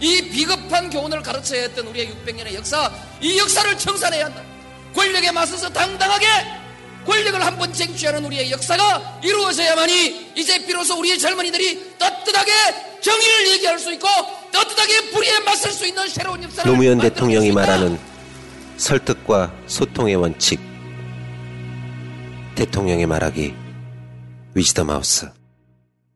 이 비겁한 교훈을 가르쳐야 했던 우리의 600년의 역사, 이 역사를 청산해야 한다. 권력에 맞서서 당당하게 권력을 한 번 쟁취하는 우리의 역사가 이루어져야만이 이제 비로소 우리의 젊은이들이 떳떳하게 정의를 얘기할 수 있고 떳떳하게 불의에 맞설 수 있는 새로운 역사를 노무현 대통령이. 말하는 설득과 소통의 원칙. 대통령의 말하기 위즈덤 하우스.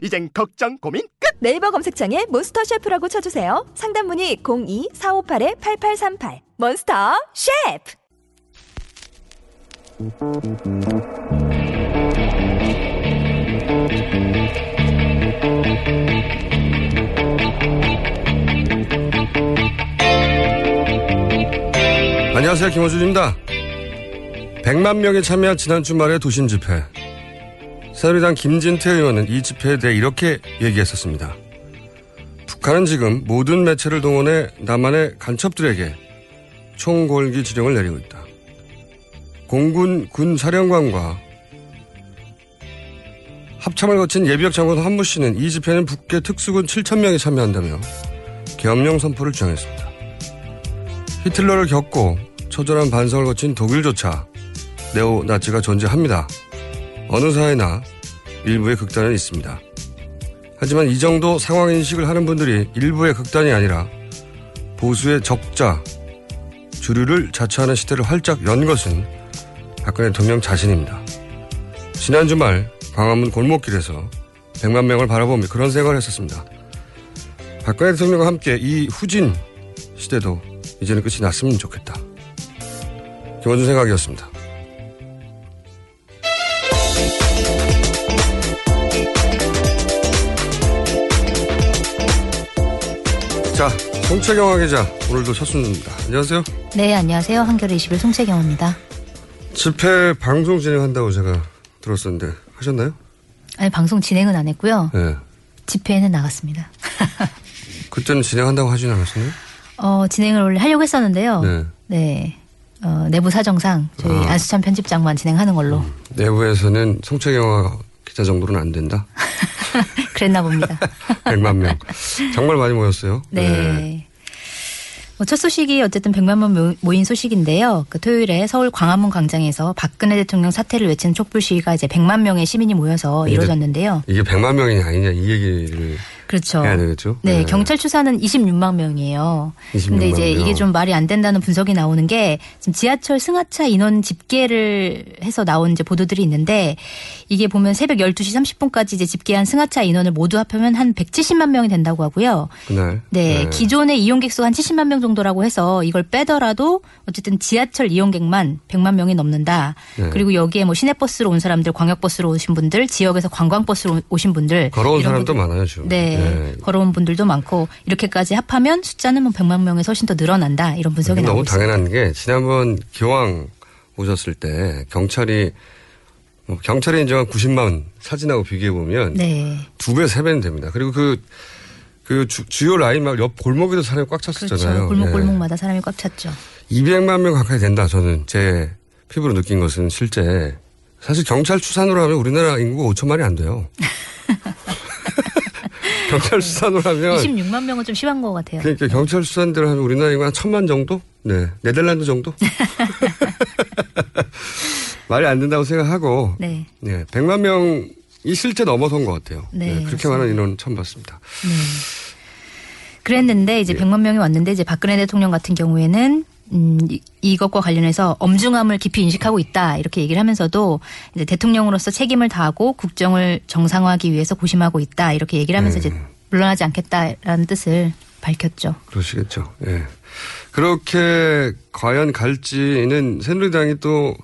이젠 걱정 고민 끝. 네이버 검색창에 몬스터 셰프라고 쳐주세요. 상담 문의 02-458-8838 몬스터 셰프 안녕하세요. 김호준입니다. 100만 명이 참여한 지난 주말의 도심 집회. 새누리당 김진태 의원은 이 집회에 대해 이렇게 얘기했었습니다. 북한은 지금 모든 매체를 동원해 남한의 간첩들에게 총궐기 지령을 내리고 있다. 공군 군 사령관과 합참을 거친 예비역 장관 한무 씨는 이 집회는 북계 특수군 7천 명이 참여한다며 계엄령 선포를 주장했습니다. 히틀러를 겪고 처절한 반성을 거친 독일조차 네오나치가 존재합니다. 어느 사회나 일부의 극단은 있습니다. 하지만 이 정도 상황 인식을 하는 분들이 일부의 극단이 아니라 보수의 적자, 주류를 자처하는 시대를 활짝 연 것은 박근혜 대통령 자신입니다. 지난 주말 광화문 골목길에서 100만 명을 바라보며 그런 생각을 했었습니다. 박근혜 대통령과 함께 이 후진 시대도 이제는 끝이 났으면 좋겠다. 김원준 생각이었습니다. 자, 송채경화 기자, 오늘도 첫 순입니다. 안녕하세요. 네, 안녕하세요. 한겨레 21 송채경입니다. 집회 방송 진행한다고 제가 들었었는데, 하셨나요? 아니, 방송 진행은 안 했고요. 네. 집회에는 나갔습니다. 그때는 진행한다고 하진 않았었나요? 어, 진행을 원래 하려고 했었는데요. 네. 네. 어, 내부 사정상 저희 아. 안수찬 편집장만 진행하는 걸로 내부에서는 송채경화 기자 정도는 안 된다. 그랬나 봅니다. 100만 명. 정말 많이 모였어요. 네. 뭐첫 소식이 어쨌든 100만 명 모- 모인 소식인데요. 그 토요일에 서울 광화문 광장에서 박근혜 대통령 사퇴를 외치는 촛불 시위가 이제 100만 명의 시민이 모여서 이루어졌는데요. 이게 100만 명이냐 아니냐 이 얘기를 그렇죠. 해야 되겠죠? 네, 네. 경찰 추사는 26만 명이에요. 26만 근데 이제 명. 이게 좀 말이 안 된다는 분석이 나오는 게 지금 지하철 승하차 인원 집계를 해서 나온 이제 보도들이 있는데 이게 보면 새벽 12시 30분까지 이제 집계한 승하차 인원을 모두 합하면 한 170만 명이 된다고 하고요. 그날. 네, 기존의 이용객 수 한 70만 명 정도라고 해서 이걸 빼더라도 어쨌든 지하철 이용객만 100만 명이 넘는다. 네. 그리고 여기에 뭐 시내버스로 온 사람들, 광역버스로 오신 분들, 지역에서 관광버스로 오신 분들 걸어온 사람도 분들. 많아요, 지금. 네, 네. 걸어온 분들도 많고 이렇게까지 합하면 숫자는 뭐 100만 명에서 훨씬 더 늘어난다 이런 분석이 나오고 너무 있습니다. 당연한 게 지난번 기왕 오셨을 때 경찰이 뭐 경찰이 인정한 90만 사진하고 비교해 보면 네, 두 배, 세 배는 됩니다. 그리고 그, 그 주, 요 라인 막옆 골목에도 사람이 꽉 찼었잖아요. 그렇죠. 골목 네. 골목마다 사람이 꽉 찼죠. 200만 명 가까이 된다. 저는 제 피부로 느낀 것은 실제 사실 경찰 추산으로 하면 우리나라 인구가 5천만이 안 돼요. 경찰 추산으로 하면 26만 명은 좀 심한 것 같아요. 그러니까 경찰 수산대로 하면 우리나라 인구 한 천만 정도? 네. 네덜란드 정도? 말이 안 된다고 생각하고. 네. 네. 100만 명이 실제 넘어선 것 같아요. 네, 그렇게 그렇습니다. 많은 인원 처음 봤습니다. 그랬는데 이제 100만 명이 왔는데 이제 박근혜 대통령 같은 경우에는 음, 이- 이것과 관련해서 엄중함을 깊이 인식하고 있다 이렇게 얘기를 하면서도 이제 대통령으로서 책임을 다하고 국정을 정상화하기 위해서 고심하고 있다 이렇게 얘기를 하면서 네. 이제 물러나지 않겠다라는 뜻을 밝혔죠. 그러시겠죠. 예. 그렇게 과연 갈지는 새누리당이 또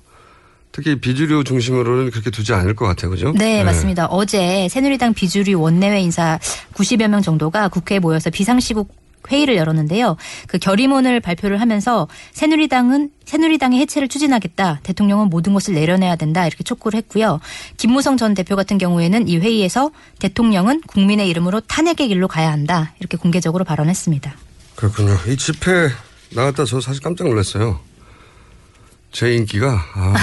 특히 비주류 중심으로는 그렇게 두지 않을 것 같아요. 그죠? 네, 예. 맞습니다. 어제 새누리당 비주류 원내외 인사 90여 명 정도가 국회에 모여서 비상시국 회의를 열었는데요. 그 결의문을 발표를 하면서 새누리당은 새누리당의 해체를 추진하겠다. 대통령은 모든 것을 내려내야 된다. 이렇게 촉구를 했고요. 김무성 전 대표 같은 경우에는 이 회의에서 대통령은 국민의 이름으로 탄핵의 길로 가야 한다. 이렇게 공개적으로 발언했습니다. 그렇군요. 이 집회 나갔다 저 사실 깜짝 놀랐어요. 제 인기가 아,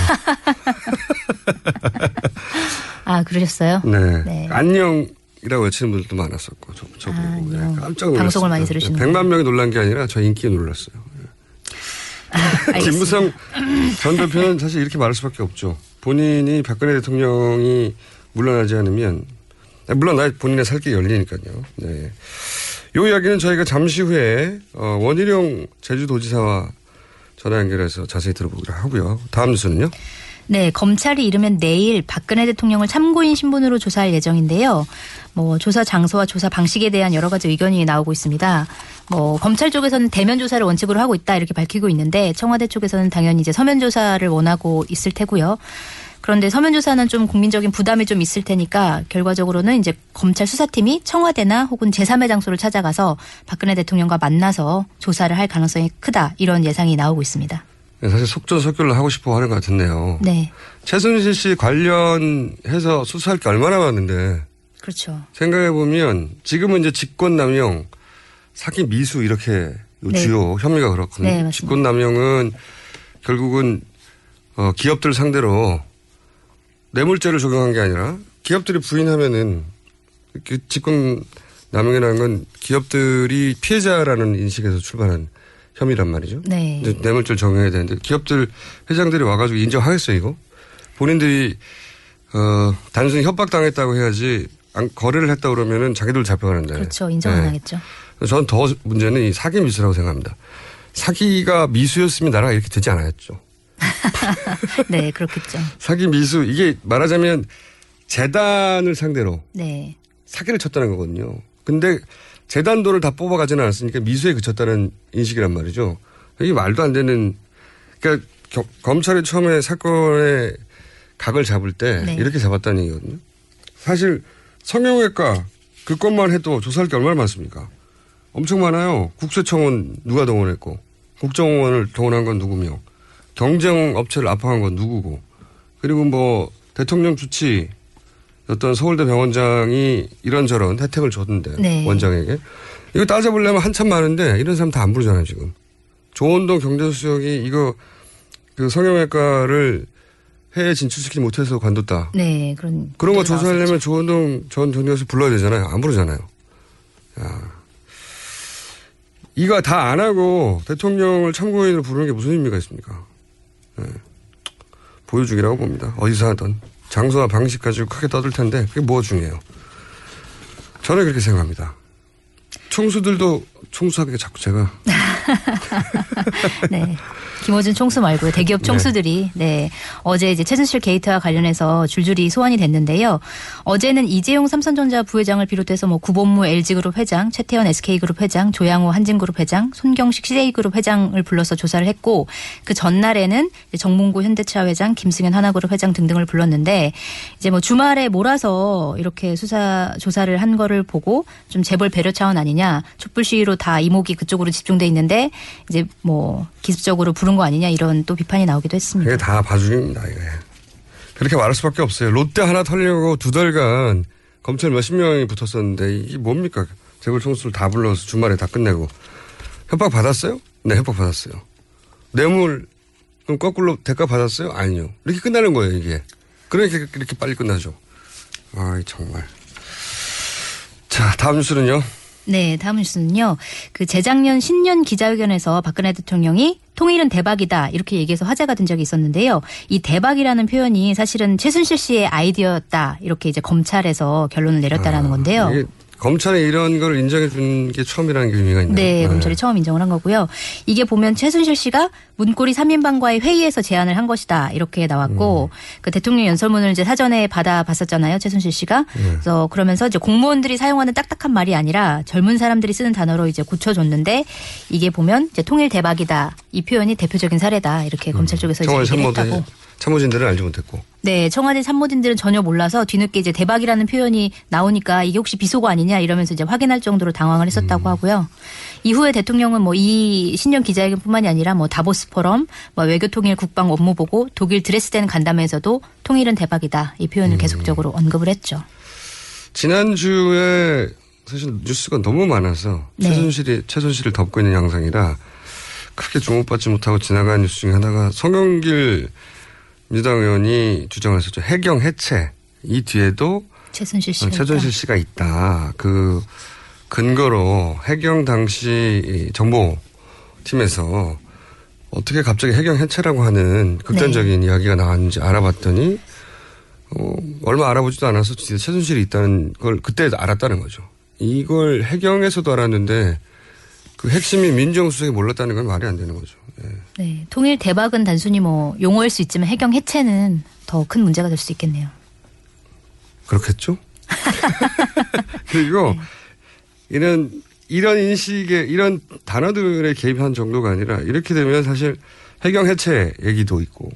아, 그러셨어요? 네. 네. 안녕 이라고 외치는 분들도 많았었고 저, 저 보고 아, 네, 안녕. 깜짝 놀랐어요. 방송을 많이 들으시는군요. 100만 명이 놀란 게 아니라 저 인기에 놀랐어요. 알겠습니다. 김무성 전 대표는 사실 이렇게 말할 수밖에 없죠. 본인이 박근혜 대통령이 물러나지 않으면 아, 물론 나 본인의 살 길이 열리니까요. 네. 요 이야기는 저희가 잠시 후에 어, 원희룡 제주도지사와 전화 연결해서 자세히 들어보기로 하고요. 다음 뉴스는요. 네, 검찰이 이르면 내일 박근혜 대통령을 참고인 신분으로 조사할 예정인데요. 뭐 조사 장소와 조사 방식에 대한 여러 가지 의견이 나오고 있습니다. 뭐 검찰 쪽에서는 대면 조사를 원칙으로 하고 있다 이렇게 밝히고 있는데 청와대 쪽에서는 당연히 이제 서면 조사를 원하고 있을 테고요. 그런데 서면 조사는 좀 국민적인 부담이 좀 있을 테니까 결과적으로는 이제 검찰 수사팀이 청와대나 혹은 제3의 장소를 찾아가서 박근혜 대통령과 만나서 조사를 할 가능성이 크다 이런 예상이 나오고 있습니다. 네, 사실 속전속결로 하고 싶어 하는 것 같은데요. 네, 최순실 씨 관련해서 수사할 게 얼마나 많은데 그렇죠. 생각해 보면 지금은 이제 직권남용, 사기 미수 이렇게 네. 주요 혐의가 그렇거든요. 네. 직권남용은 결국은 어, 기업들 상대로 뇌물죄를 적용한 게 아니라 기업들이 부인하면은 그 직권남용이라는 건 기업들이 피해자라는 인식에서 출발한 혐의란 말이죠. 네. 이제 뇌물죄를 적용해야 되는데 기업들 회장들이 와가지고 인정하겠어요 이거? 본인들이 어 단순히 협박당했다고 해야지 안- 거래를 했다 그러면은 자기들 잡혀가는데. 그렇죠. 인정은 네. 하겠죠. 저는 더 문제는 이 사기 미수라고 생각합니다. 사기가 미수였으면 나라가 이렇게 되지 않았죠. 네, 그렇겠죠. 사기 미수 이게 말하자면 재단을 상대로 네. 사기를 쳤다는 거거든요. 근데 재단 돈을 다 뽑아가지는 않았으니까 미수에 그쳤다는 인식이란 말이죠. 이게 말도 안 되는 그러니까 겨- 검찰이 처음에 사건의 각을 잡을 때 네. 이렇게 잡았다는 얘기거든요. 사실 성형외과 그 것만 해도 조사할 게 얼마나 많습니까? 엄청 많아요. 국세청은 누가 동원했고 국정원을 동원한 건 누구며 경쟁업체를 압박한 건 누구고 그리고 뭐 대통령 주치 어떤 서울대 병원장이 이런저런 혜택을 줬는데 네. 원장에게 이거 따져보려면 한참 많은데 이런 사람 다 안 부르잖아요 지금 조원동 경제수석이 이거 그 성형외과를 해외 진출시키지 못해서 관뒀다 네, 그런. 그런 거 조사하려면 나왔었죠. 조원동 전 경제수 불러야 되잖아요 안 부르잖아요 야. 이거 다 안 하고 대통령을 참고인으로 부르는 게 무슨 의미가 있습니까 네. 보여주기라고 봅니다 어디서 하든 장소와 방식 가지고 크게 떠들 텐데 그게 뭐가 중요해요? 저는 그렇게 생각합니다 총수들도 총수하게 자꾸 제가 네. 김호준 총수 말고요. 대기업 네. 총수들이 네. 어제 이제 최순실 게이트와 관련해서 줄줄이 소환이 됐는데요. 어제는 이재용 삼성전자 부회장을 비롯해서 뭐 구본무 LG그룹 회장, 최태원 SK그룹 회장, 조양호 한진그룹 회장, 손경식 CJ그룹 회장을 불러서 조사를 했고 그 전날에는 정몽구 현대차 회장, 김승현 하나그룹 회장 등등을 불렀는데 이제 뭐 주말에 몰아서 이렇게 수사 조사를 한 거를 보고 좀 재벌 배려 차원 아니냐 촛불 시위로 다 이목이 그쪽으로 집중돼 있는데 이제 뭐 기습적으로 부른 거 아니냐 이런 또 비판이 나오기도 했습니다. 그게 다 봐주기입니다, 이게. 그렇게 말할 수밖에 없어요. 롯데 하나 털려고 두 달간 검찰 몇십 명이 붙었었는데 이게 뭡니까? 재벌 총수를 다 불러서 주말에 다 끝내고. 협박 받았어요? 네, 협박 받았어요. 뇌물, 그럼 거꾸로 대가 받았어요? 아니요. 이렇게 끝나는 거예요, 이게. 그러니까 이렇게 빨리 끝나죠. 아이, 정말. 자, 다음 뉴스는요. 네, 다음 뉴스는요. 그 재작년 신년 기자회견에서 박근혜 대통령이 통일은 대박이다 이렇게 얘기해서 화제가 된 적이 있었는데요. 이 대박이라는 표현이 사실은 최순실 씨의 아이디어였다 이렇게 이제 검찰에서 결론을 내렸다라는 건데요. 이게 검찰이 이런 걸 인정해 준 게 처음이라는 게 의미가 있나요? 네, 검찰이 처음 인정을 한 거고요. 이게 보면 최순실 씨가 문고리 3인방과의 회의에서 제안을 한 것이다. 이렇게 나왔고, 그 대통령 연설문을 이제 사전에 받아 봤었잖아요. 최순실 씨가. 그래서 그러면서 이제 공무원들이 사용하는 딱딱한 말이 아니라 젊은 사람들이 쓰는 단어로 이제 고쳐 줬는데, 이게 보면 이제 통일 대박이다. 이 표현이 대표적인 사례다. 이렇게 검찰 쪽에서 이제 청와대 얘기를 했다고. 참모진들은 알지 못했고. 네, 청와대 참모진들은 전혀 몰라서 뒤늦게 이제 대박이라는 표현이 나오니까 이게 혹시 비속어 아니냐 이러면서 이제 확인할 정도로 당황을 했었다고 하고요. 이후에 대통령은 뭐 이 신년 기자회견뿐만이 아니라 뭐 다보스 포럼, 뭐 외교 통일 국방 업무 보고, 독일 드레스덴 간담회에서도 통일은 대박이다 이 표현을 계속적으로 언급을 했죠. 지난주에 사실 뉴스가 너무 많아서 네. 최순실이, 최순실을 덮고 있는 양상이라 크게 주목받지 못하고 지나간 뉴스 중에 하나가 성영길 민주당 의원이 주장을 했었죠. 해경 해체. 이 뒤에도 최순실 씨가 어, 최순실 있다. 씨가 있다. 그 근거로 해경 당시 이 정보 팀에서 어떻게 갑자기 해경 해체라고 하는 극단적인 네. 이야기가 나왔는지 알아봤더니 어, 얼마 알아보지도 않아서 최순실이 있다는 걸 그때 알았다는 거죠. 이걸 해경에서도 알았는데 그 핵심이 민정수석이 몰랐다는 건 말이 안 되는 거죠. 예. 네, 통일 대박은 단순히 뭐 용어일 수 있지만 해경 해체는 더 큰 문제가 될 수 있겠네요. 그렇겠죠? 그리고 이런 이런 인식에 이런 단어들에 개입한 정도가 아니라 이렇게 되면 사실 해경 해체 얘기도 있고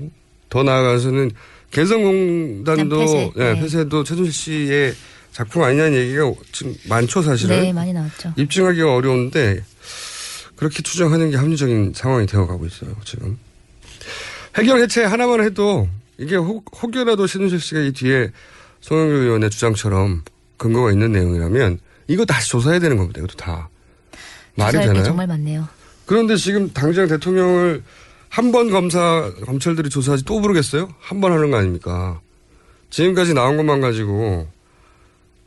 더 나아가서는 개성공단도 폐쇄. 예, 네. 폐쇄도 최순실 씨의 작품 아니냐는 얘기가 지금 많죠 사실은 네, 많이 나왔죠. 입증하기가 어려운데 그렇게 추정하는 게 합리적인 상황이 되어가고 있어요 지금 해경 해체 하나만 해도 이게 혹, 혹여라도 신은실 씨가 이 뒤에 송영길 의원의 주장처럼 근거가 있는 내용이라면 이거 다시 조사해야 되는 겁니다. 이것도 다 말이 되나요? 정말 많네요. 그런데 지금 당장 대통령을 한 번 검사 검찰들이 조사하지 또 부르겠어요? 한 번 하는 거 아닙니까? 지금까지 나온 것만 가지고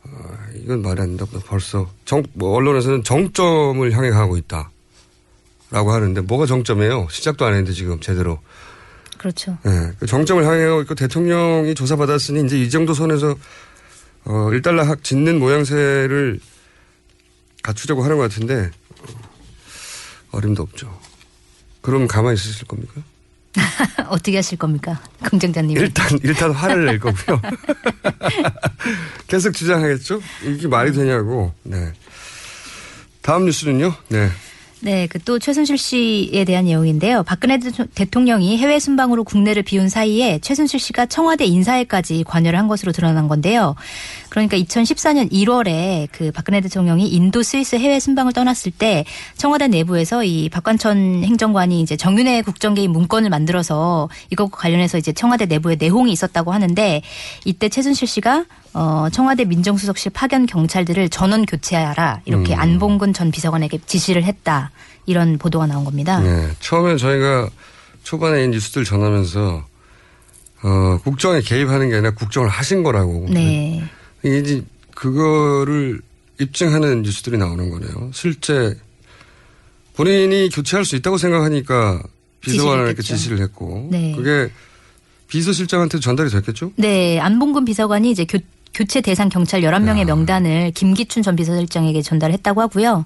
아, 이건 말이 안 된다. 벌써 정, 뭐 언론에서는 정점을 향해 가고 있다 라고 하는데 뭐가 정점이에요? 시작도 안 했는데 지금 제대로. 그렇죠. 예, 그 정점을 향해 가고 있고 대통령이 조사받았으니 이제 이 정도 선에서 어, 일단락 짓는 모양새를 갖추려고 하는 것 같은데 어, 어림도 없죠. 그럼 가만히 있으실 겁니까? 어떻게 하실 겁니까? 긍정자님. 일단 일단 화를 낼 거고요. 계속 주장하겠죠? 이게 말이 되냐고. 네. 다음 뉴스는요. 네. 네, 그 또 최순실 씨에 대한 내용인데요. 박근혜 대- 대통령이 해외 순방으로 국내를 비운 사이에 최순실 씨가 청와대 인사에까지 관여를 한 것으로 드러난 건데요. 그러니까 2014년 1월에 그 박근혜 대통령이 인도 스위스 해외 순방을 떠났을 때 청와대 내부에서 이 박관천 행정관이 이제 정윤회 국정개입 문건을 만들어서 이것과 관련해서 이제 청와대 내부에 내홍이 있었다고 하는데 이때 최순실 씨가 어, 청와대 민정수석실 파견 경찰들을 전원 교체하라 이렇게 음. 안봉근 전 비서관에게 지시를 했다 이런 보도가 나온 겁니다. 네. 처음에 저희가 초반에 이 뉴스들 전하면서 어, 국정에 개입하는 게 아니라 국정을 하신 거라고. 네. 이게 이제 그거를 입증하는 뉴스들이 나오는 거네요. 실제 본인이 교체할 수 있다고 생각하니까 비서관에게. 지시를 했고 네. 그게 비서실장한테 전달이 됐겠죠? 네, 안봉근 비서관이 이제 교, 교체 대상 경찰 11명의 야. 명단을 김기춘 전 비서실장에게 전달했다고 하고요.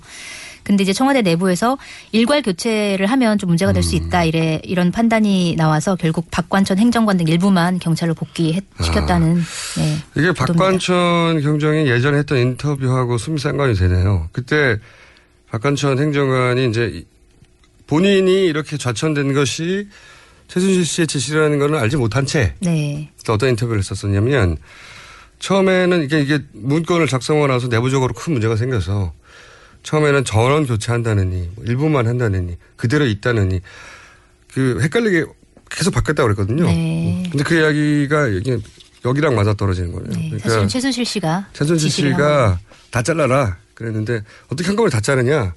근데 이제 청와대 내부에서 일괄 교체를 하면 좀 문제가 될수 있다 이래 이런 판단이 나와서 결국 박관천 행정관 등 일부만 경찰로 복귀시켰다는 네. 이게. 박관천 경정이 예전에 했던 인터뷰하고 수미상관이 되네요. 그때 박관천 행정관이 이제 이- 본인이 이렇게 좌천된 것이 최순실 씨의 지시라는 거는 알지 못한 채 네. 또 어떤 인터뷰를 했었었냐면 처음에는 이게 이게 문건을 작성하고 나서 내부적으로 큰 문제가 생겨서 처음에는 전원 교체한다느니 뭐 일부만 한다느니 그대로 있다느니 그 헷갈리게 계속 바뀌었다고 그랬거든요. 네. 근데 그 이야기가 여기 여기랑 맞아 떨어지는 거예요. 네. 그러니까 사실은 최순실 씨가 최순실 씨가 다 잘라라 그랬는데 어떻게 한꺼번에 다 자르냐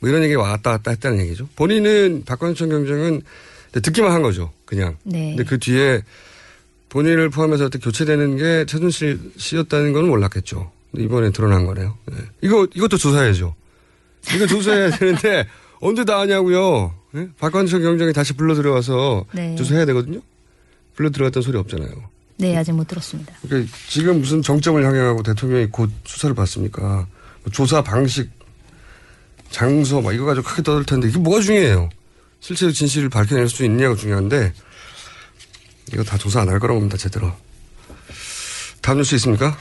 뭐 이런 얘기가 왔다 갔다 했다는 얘기죠. 본인은 박관천 경정은 듣기만 한 거죠. 그냥. 네. 근데 그 뒤에 본인을 포함해서 어떻게 교체되는 게 최순실 씨였다는 건 몰랐겠죠. 이번에 드러난 거네요. 네. 이거 이것도 조사해야죠. 이거 조사해야 되는데 언제 다 하냐고요. 네? 박관천 경정이 다시 불러 들어와서 네. 조사해야 되거든요. 불러 들어갔던 소리 없잖아요. 네, 아직 못 들었습니다. 그러니까 지금 무슨 정점을 향해 가고 대통령이 곧 수사를 받습니까? 뭐 조사 방식, 장소, 막 이거 가지고 크게 떠들 텐데 이게 뭐가 중요해요? 실제로 진실을 밝혀낼 수 있냐가 중요한데 이거 다 조사 안 할 거라고 봅니다, 제대로. 다음 뉴스 있습니까?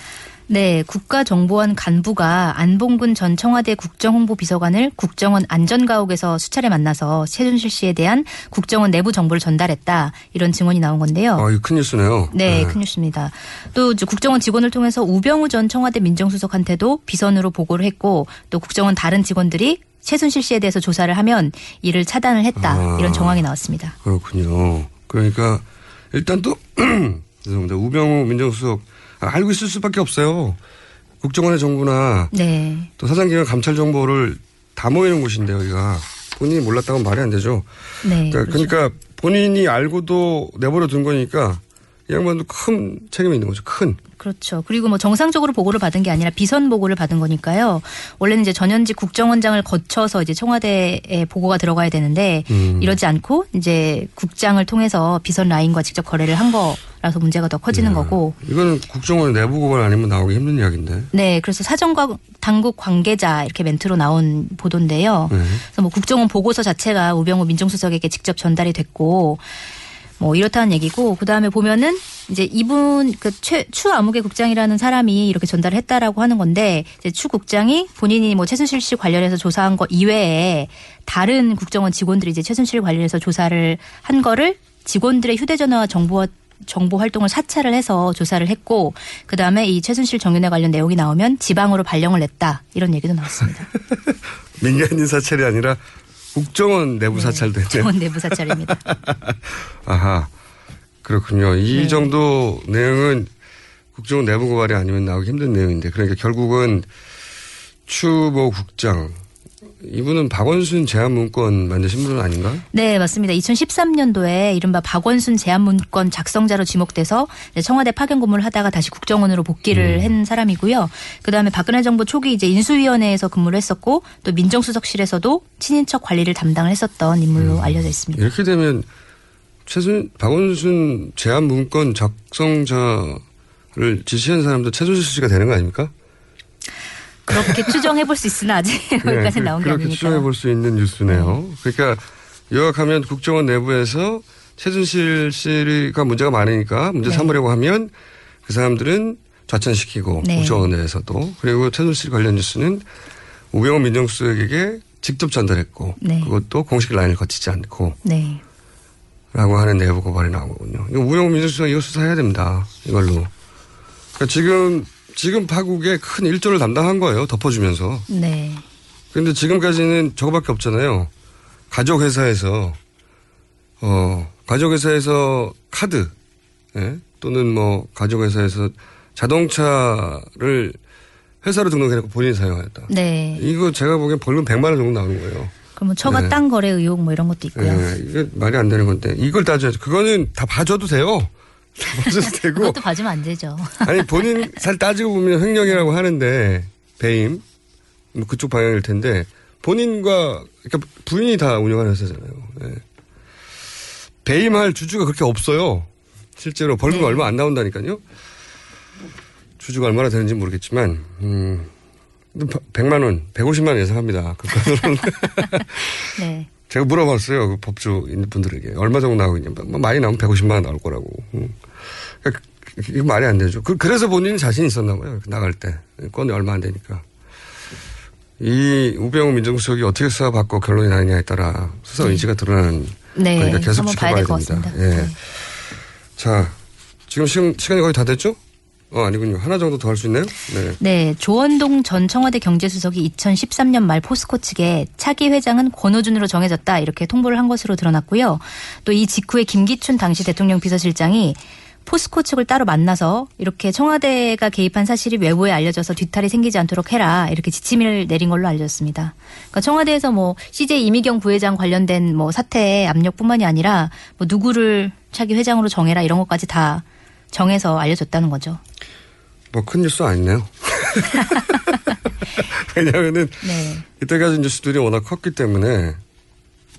네, 국가정보원 간부가 안봉근 전 청와대 국정홍보비서관을 국정원 안전가옥에서 수차례 만나서 최준실 씨에 대한 국정원 내부 정보를 전달했다. 이런 증언이 나온 건데요. 아, 이거 큰 뉴스네요. 네, 큰 뉴스입니다. 또 국정원 직원을 통해서 우병우 전 청와대 민정수석한테도 비선으로 보고를 했고 또 국정원 다른 직원들이 최순실 씨에 대해서 조사를 하면 이를 차단을 했다. 아. 이런 정황이 나왔습니다. 그렇군요. 그러니까 일단 또 죄송합니다. 우병우 민정수석 아, 알고 있을 수밖에 없어요. 국정원의 정보나 네. 또 사장기관 감찰 정보를 다 모이는 곳인데 여기가 본인이 몰랐다고 말이 안 되죠. 네. 그러니까, 그렇죠. 그러니까 본인이 알고도 내버려 둔 거니까 이 양반도 큰 책임이 있는 거죠. 큰. 그렇죠. 그리고 뭐 정상적으로 보고를 받은 게 아니라 비선 보고를 받은 거니까요. 원래는 이제 전현직 국정원장을 거쳐서 이제 청와대에 보고가 들어가야 되는데 음. 이러지 않고 이제 국장을 통해서 비선 라인과 직접 거래를 한 거라서 문제가 더 커지는 네. 거고. 이거는 국정원 내부 고발 아니면 나오기 힘든 이야기인데. 네, 그래서 사정과 당국 관계자 이렇게 멘트로 나온 보도인데요. 네. 그래서 뭐 국정원 보고서 자체가 우병우 민정수석에게 직접 전달이 됐고 뭐 이렇다는 얘기고 그 다음에 보면은 이제 이분 그최추 아무개 국장이라는 사람이 이렇게 전달을 했다라고 하는 건데 이제 추 국장이 본인이 뭐 최순실 씨 관련해서 조사한 거 이외에 다른 국정원 직원들이 이제 최순실 관련해서 조사를 한 거를 직원들의 휴대전화와 정보 정보 활동을 사찰을 해서 조사를 했고 그 다음에 이 최순실 정윤회 관련 내용이 나오면 지방으로 발령을 냈다 이런 얘기도 나왔습니다. 민간인 사찰이 아니라 국정원 내부 사찰도 했네요. 정원 내부 사찰입니다. 아하. 그렇군요. 이 네. 정도 내용은 국정원 내부 고발이 아니면 나오기 힘든 내용인데 그러니까 결국은 추모 국장 이분은 박원순 제안문건 만드신 분은 아닌가? 네, 맞습니다. 2013년도에 이른바 박원순 제안문건 작성자로 지목돼서 청와대 파견 근무를 하다가 다시 국정원으로 복귀를 한 사람이고요. 그 다음에 박근혜 정부 초기 이제 인수위원회에서 근무를 했었고 또 민정수석실에서도 친인척 관리를 담당을 했었던 인물로 알려져 있습니다. 이렇게 되면 최순 박원순 제안문건 작성자를 지시한 사람도 최순실 씨가 되는 거 아닙니까? 그렇게 추정해 볼 수 있으나 아직 여기까지 그- 나온 게 그렇게 아니니까. 추정해 볼 수 있는 뉴스네요. 그러니까 요약하면 국정원 내부에서 최순실 씨가 문제가 많으니까 문제 네. 삼으려고 하면 그 사람들은 좌천시키고 네. 국정원 내에서도 그리고 최순실 관련 뉴스는 우병우 민정수석에게 직접 전달했고 네. 그것도 공식 라인을 거치지 않고 네. 라고 하는 내부 고발이 나오거든요. 이거 우영우 민정수석 이거 수사해야 됩니다. 이걸로. 그러니까 지금, 지금 파국에 큰 일조를 담당한 거예요. 덮어주면서. 네. 근데 지금까지는 저거밖에 없잖아요. 가족회사에서, 어, 가족회사에서 카드, 예? 또는 뭐, 가족회사에서 자동차를 회사로 등록해놓고 본인이 사용하였다. 네. 이거 제가 보기엔 벌금 100만 원 정도 나오는 거예요. 그러면 처가 네. 땅 거래 의혹 뭐 이런 것도 있고요. 예, 이게 말이 안 되는 건데 이걸 따져야죠. 그거는 다 봐줘도 돼요. 다 봐줘도 되고 그것도 봐주면 안 되죠. 아니 본인 살 따지고 보면 횡령이라고 하는데 배임 뭐 그쪽 방향일 텐데 본인과 그러니까 부인이 다 운영하는 회사잖아요. 예. 배임할 주주가 그렇게 없어요. 실제로 벌금 네. 얼마 안 나온다니까요. 주주가 얼마나 되는지 모르겠지만 음. 100만 원, 150만 원 예상합니다. 그거는 네. 제가 물어봤어요. 그 법조 있는 분들에게. 얼마 정도 나오고 있냐. 뭐 많이 나오면 150만 원 나올 거라고. 음. 그러니까 그- 이거 말이 안 되죠. 그, 래서 본인이 자신 있었나 봐요. 나갈 때. 건이 얼마 안 되니까. 이 우병우 민정수석이 어떻게 수사받고 결론이 나느냐에 따라 수사 의지가 드러나는 네. 그러니까 계속 지켜봐야 됩니다. 예. 네. 자, 지금 시간, 시간이 거의 다 됐죠? 어, 아니군요. 하나 정도 더 할 수 있나요? 네. 네, 조원동 전 청와대 경제수석이 2013년 말 포스코 측에 차기 회장은 권오준으로 정해졌다 이렇게 통보를 한 것으로 드러났고요. 또 이 직후에 김기춘 당시 대통령 비서실장이 포스코 측을 따로 만나서 이렇게 청와대가 개입한 사실이 외부에 알려져서 뒤탈이 생기지 않도록 해라 이렇게 지침을 내린 걸로 알려졌습니다. 그러니까 청와대에서 뭐 CJ 이미경 부회장 관련된 뭐 사태 압력뿐만이 아니라 뭐 누구를 차기 회장으로 정해라 이런 것까지 다 정해서 알려줬다는 거죠. 뭐 큰 뉴스 아니네요. 왜냐하면은 네. 이때까지 뉴스들이 워낙 컸기 때문에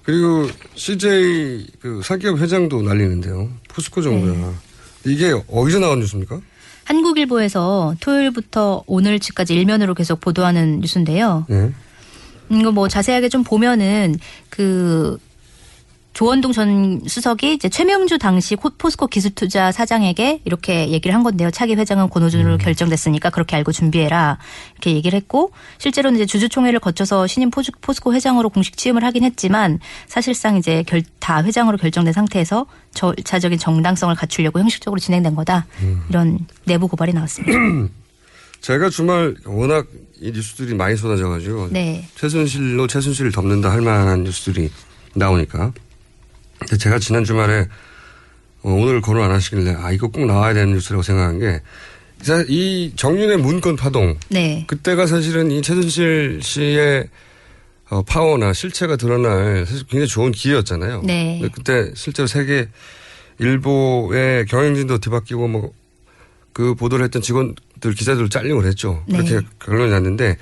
그리고 CJ 그 사기업 회장도 날리는데요. 포스코 정도야. 네. 이게 어디서 나온 뉴스입니까? 한국일보에서 토요일부터 오늘까지 일면으로 계속 보도하는 뉴스인데요. 예. 이거 뭐 자세하게 좀 보면은 그 조원동 전 수석이 이제 최명주 당시 코- 포스코 기술투자 사장에게 이렇게 얘기를 한 건데요. 차기 회장은 권오준으로 결정됐으니까 그렇게 알고 준비해라. 이렇게 얘기를 했고 실제로는 이제 주주총회를 거쳐서 신임 포스코 회장으로 공식 취임을 하긴 했지만 사실상 이제 결, 다 회장으로 결정된 상태에서 절차적인 정당성을 갖추려고 형식적으로 진행된 거다. 이런 내부 고발이 나왔습니다. 제가 주말 워낙 이 뉴스들이 많이 쏟아져가지고 네. 최순실로 최순실을 덮는다 할 만한 뉴스들이 나오니까 제가 지난 주말에 어, 오늘 거론 안 하시길래 아 이거 꼭 나와야 되는 뉴스라고 생각한 게 자, 이 정윤의 문건 파동 네. 그때가 사실은 이 최순실 씨의 어, 파워나 실체가 드러날 사실 굉장히 좋은 기회였잖아요. 네. 그때 실제로 세계 일보의 경영진도 뒤바뀌고 뭐 그 보도를 했던 직원들 기자들 그랬죠. 네. 그렇게 결론이 났는데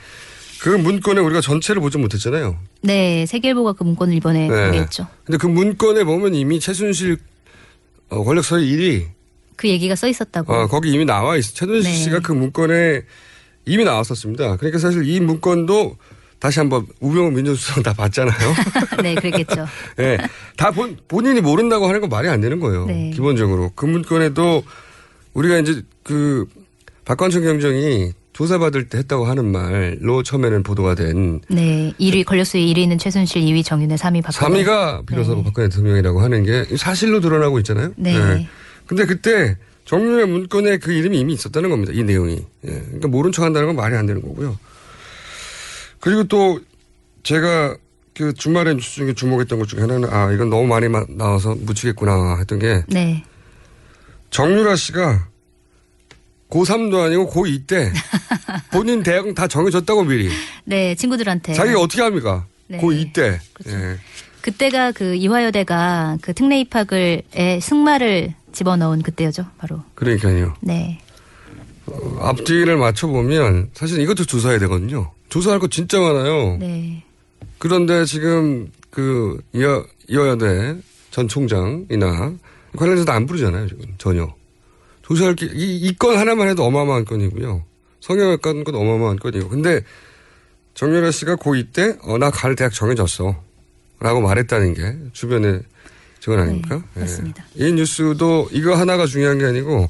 그 문건에 우리가 전체를 보지 못했잖아요. 네. 세계일보가 그 문건을 이번에 네. 공개했죠. 근데 그 문건에 보면 이미 최순실 어, 권력서의 일이 그 얘기가 써 있었다고. 어, 거기 이미 나와 있어. 최순실 네. 씨가 그 문건에 이미 나왔었습니다. 그러니까 사실 이 문건도 다시 한번 우병우 민정수석 다 봤잖아요. 네, 그랬겠죠. 예. 다 본, 본인이 모른다고 하는 건 말이 안 되는 거예요. 네. 기본적으로. 그 문건에도 우리가 이제 그 박관청 경정이 조사받을 때 했다고 하는 말로 처음에는 보도가 된 네, 1위 권력수의 1위 있는 최순실, 2위 정윤회, 3위 박근혜. 3위가 비로소 네. 박근혜 대통령이라고 하는 게 사실로 드러나고 있잖아요. 네. 근데 그때 정윤의 문건에 그 이름이 이미 있었다는 겁니다. 이 내용이. 예. 그러니까 모른 척 한다는 건 말이 안 되는 거고요. 그리고 또 제가 그 주말에 뉴스 중에 주목했던 것 중에 하나는 아, 이건 너무 많이 마- 나와서 묻히겠구나 했던 게 네. 정유라 씨가 고3도 아니고 고2 때 본인 대학 다 정해졌다고 미리. 네, 친구들한테. 자기가 어떻게 합니까? 네. 고2 때. 그렇죠. 예. 그때가 그 이화여대가 그 특례 입학을, 에 승마를 집어넣은 그때였죠, 바로. 그러니까요. 네. 앞뒤를 맞춰보면 사실 이것도 조사해야 되거든요. 조사할 거 진짜 많아요. 네. 그런데 지금 그 이어, 이어여대 전 총장이나 관련해서 안 부르잖아요. 지금 전혀. 조사할 게, 이건 하나만 해도 어마어마한 건이고요. 성형외과 건 어마어마한 건이고. 근데 정유라 씨가 고2 때, 어, 나 갈 대학 정해졌어. 라고 말했다는 게 주변에 저건 아닙니까? 네, 맞습니다. 예. 이 뉴스도 이거 하나가 중요한 게 아니고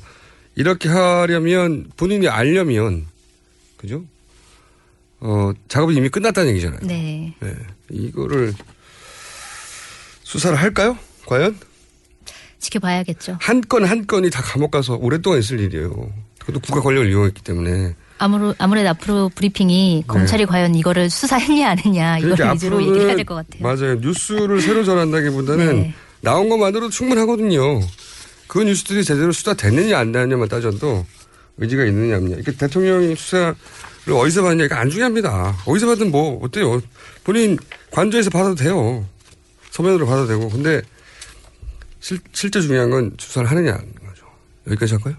이렇게 하려면 본인이 알려면 그죠? 어, 작업이 이미 끝났다는 얘기잖아요. 네. 예. 이거를 수사를 할까요? 과연? 지켜봐야겠죠. 한건한 건이 다 감옥 가서 오랫동안 있을 일이에요. 그것도 국가 권력을 이용했기 때문에. 아무로, 아무래도 앞으로 브리핑이 검찰이 과연 이거를 수사했냐 안 했냐 이걸 그러니까 위주로 얘기를 해야 될 것 같아요. 맞아요. 뉴스를 새로 전한다기보다는 네. 나온 것만으로도 충분하거든요. 그 뉴스들이 제대로 수사됐느냐 안 됐느냐만 따져도 의지가 있느냐 없느냐. 이게 대통령이 수사를 어디서 받느냐 이거 안 중요합니다. 어디서 받든 뭐 어때요. 본인 관저에서 받아도 돼요. 서면으로 받아도 되고. 근데 실, 실제 중요한 건 수사를 하느냐 하는 거죠. 여기까지 할까요?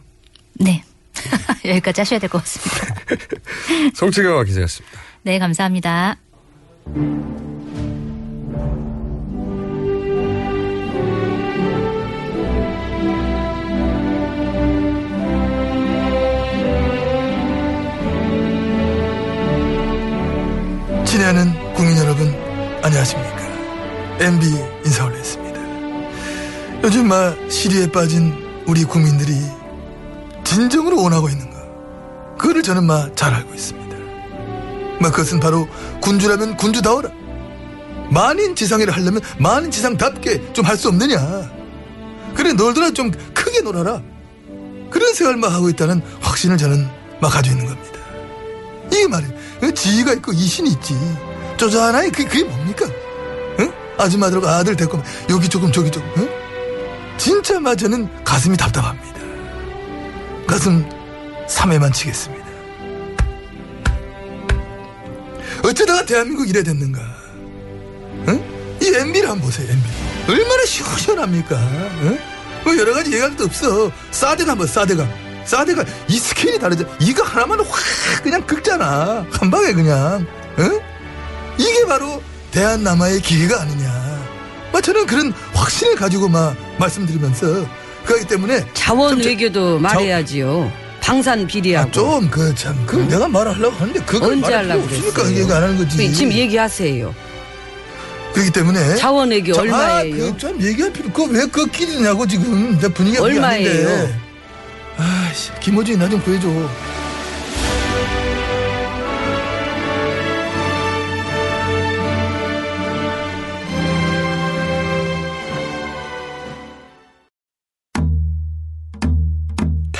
네. 여기까지 하셔야 될 것 같습니다. 성채경화 기자였습니다. 네, 감사합니다. 친애하는 국민 여러분 안녕하십니까 MB 요즘 막 시리에 빠진 우리 국민들이 진정으로 원하고 있는 거 그거를 저는 막 잘 알고 있습니다 막 그것은 바로 군주라면 군주다워라 만인 지상이라 하려면 만인 지상답게 좀 할 수 없느냐 그래 놀더라 좀 크게 놀아라 그런 생각을 막 하고 있다는 확신을 저는 막 가지고 있는 겁니다 이게 말이야. 그 지위가 있고 이신이 있지. 쪼잔하니 그게, 그게 뭡니까? 응? 아줌마들하고 아들 데리고 막 여기 조금 저기 조금. 응? 진짜 막 저는 가슴이 답답합니다. 가슴 3회만 치겠습니다. 어쩌다가 대한민국 이래 됐는가? 응? 이 MB를 한번 보세요, MB. 얼마나 시원시원합니까? 응? 뭐 여러 가지 것도 없어. 사대가 한번 사대가. 사대가 이 스케일이 다르죠. 이거 하나만 확 그냥 긁잖아. 한 방에 그냥. 응? 이게 바로 대한남아의 기회가 아니냐. 막 저는 그런 확신을 가지고 막 말씀드리면서 그렇기 때문에 자원 외교도 말해야지요. 방산 비리하고. 좀그 참 그 내가 말하려고 하는데 그걸 언제 하려고 없으니까 그랬어요? 얘기 안 하는 거지. 그 지금 얘기하세요. 그렇기 때문에 자원액이 자, 얼마예요? 아, 그좀 얘기할 필요 그왜그 끼리냐고 지금 내 분위기가 얼마예요? 아닌데. 아씨 김호준이 나 좀 구해줘.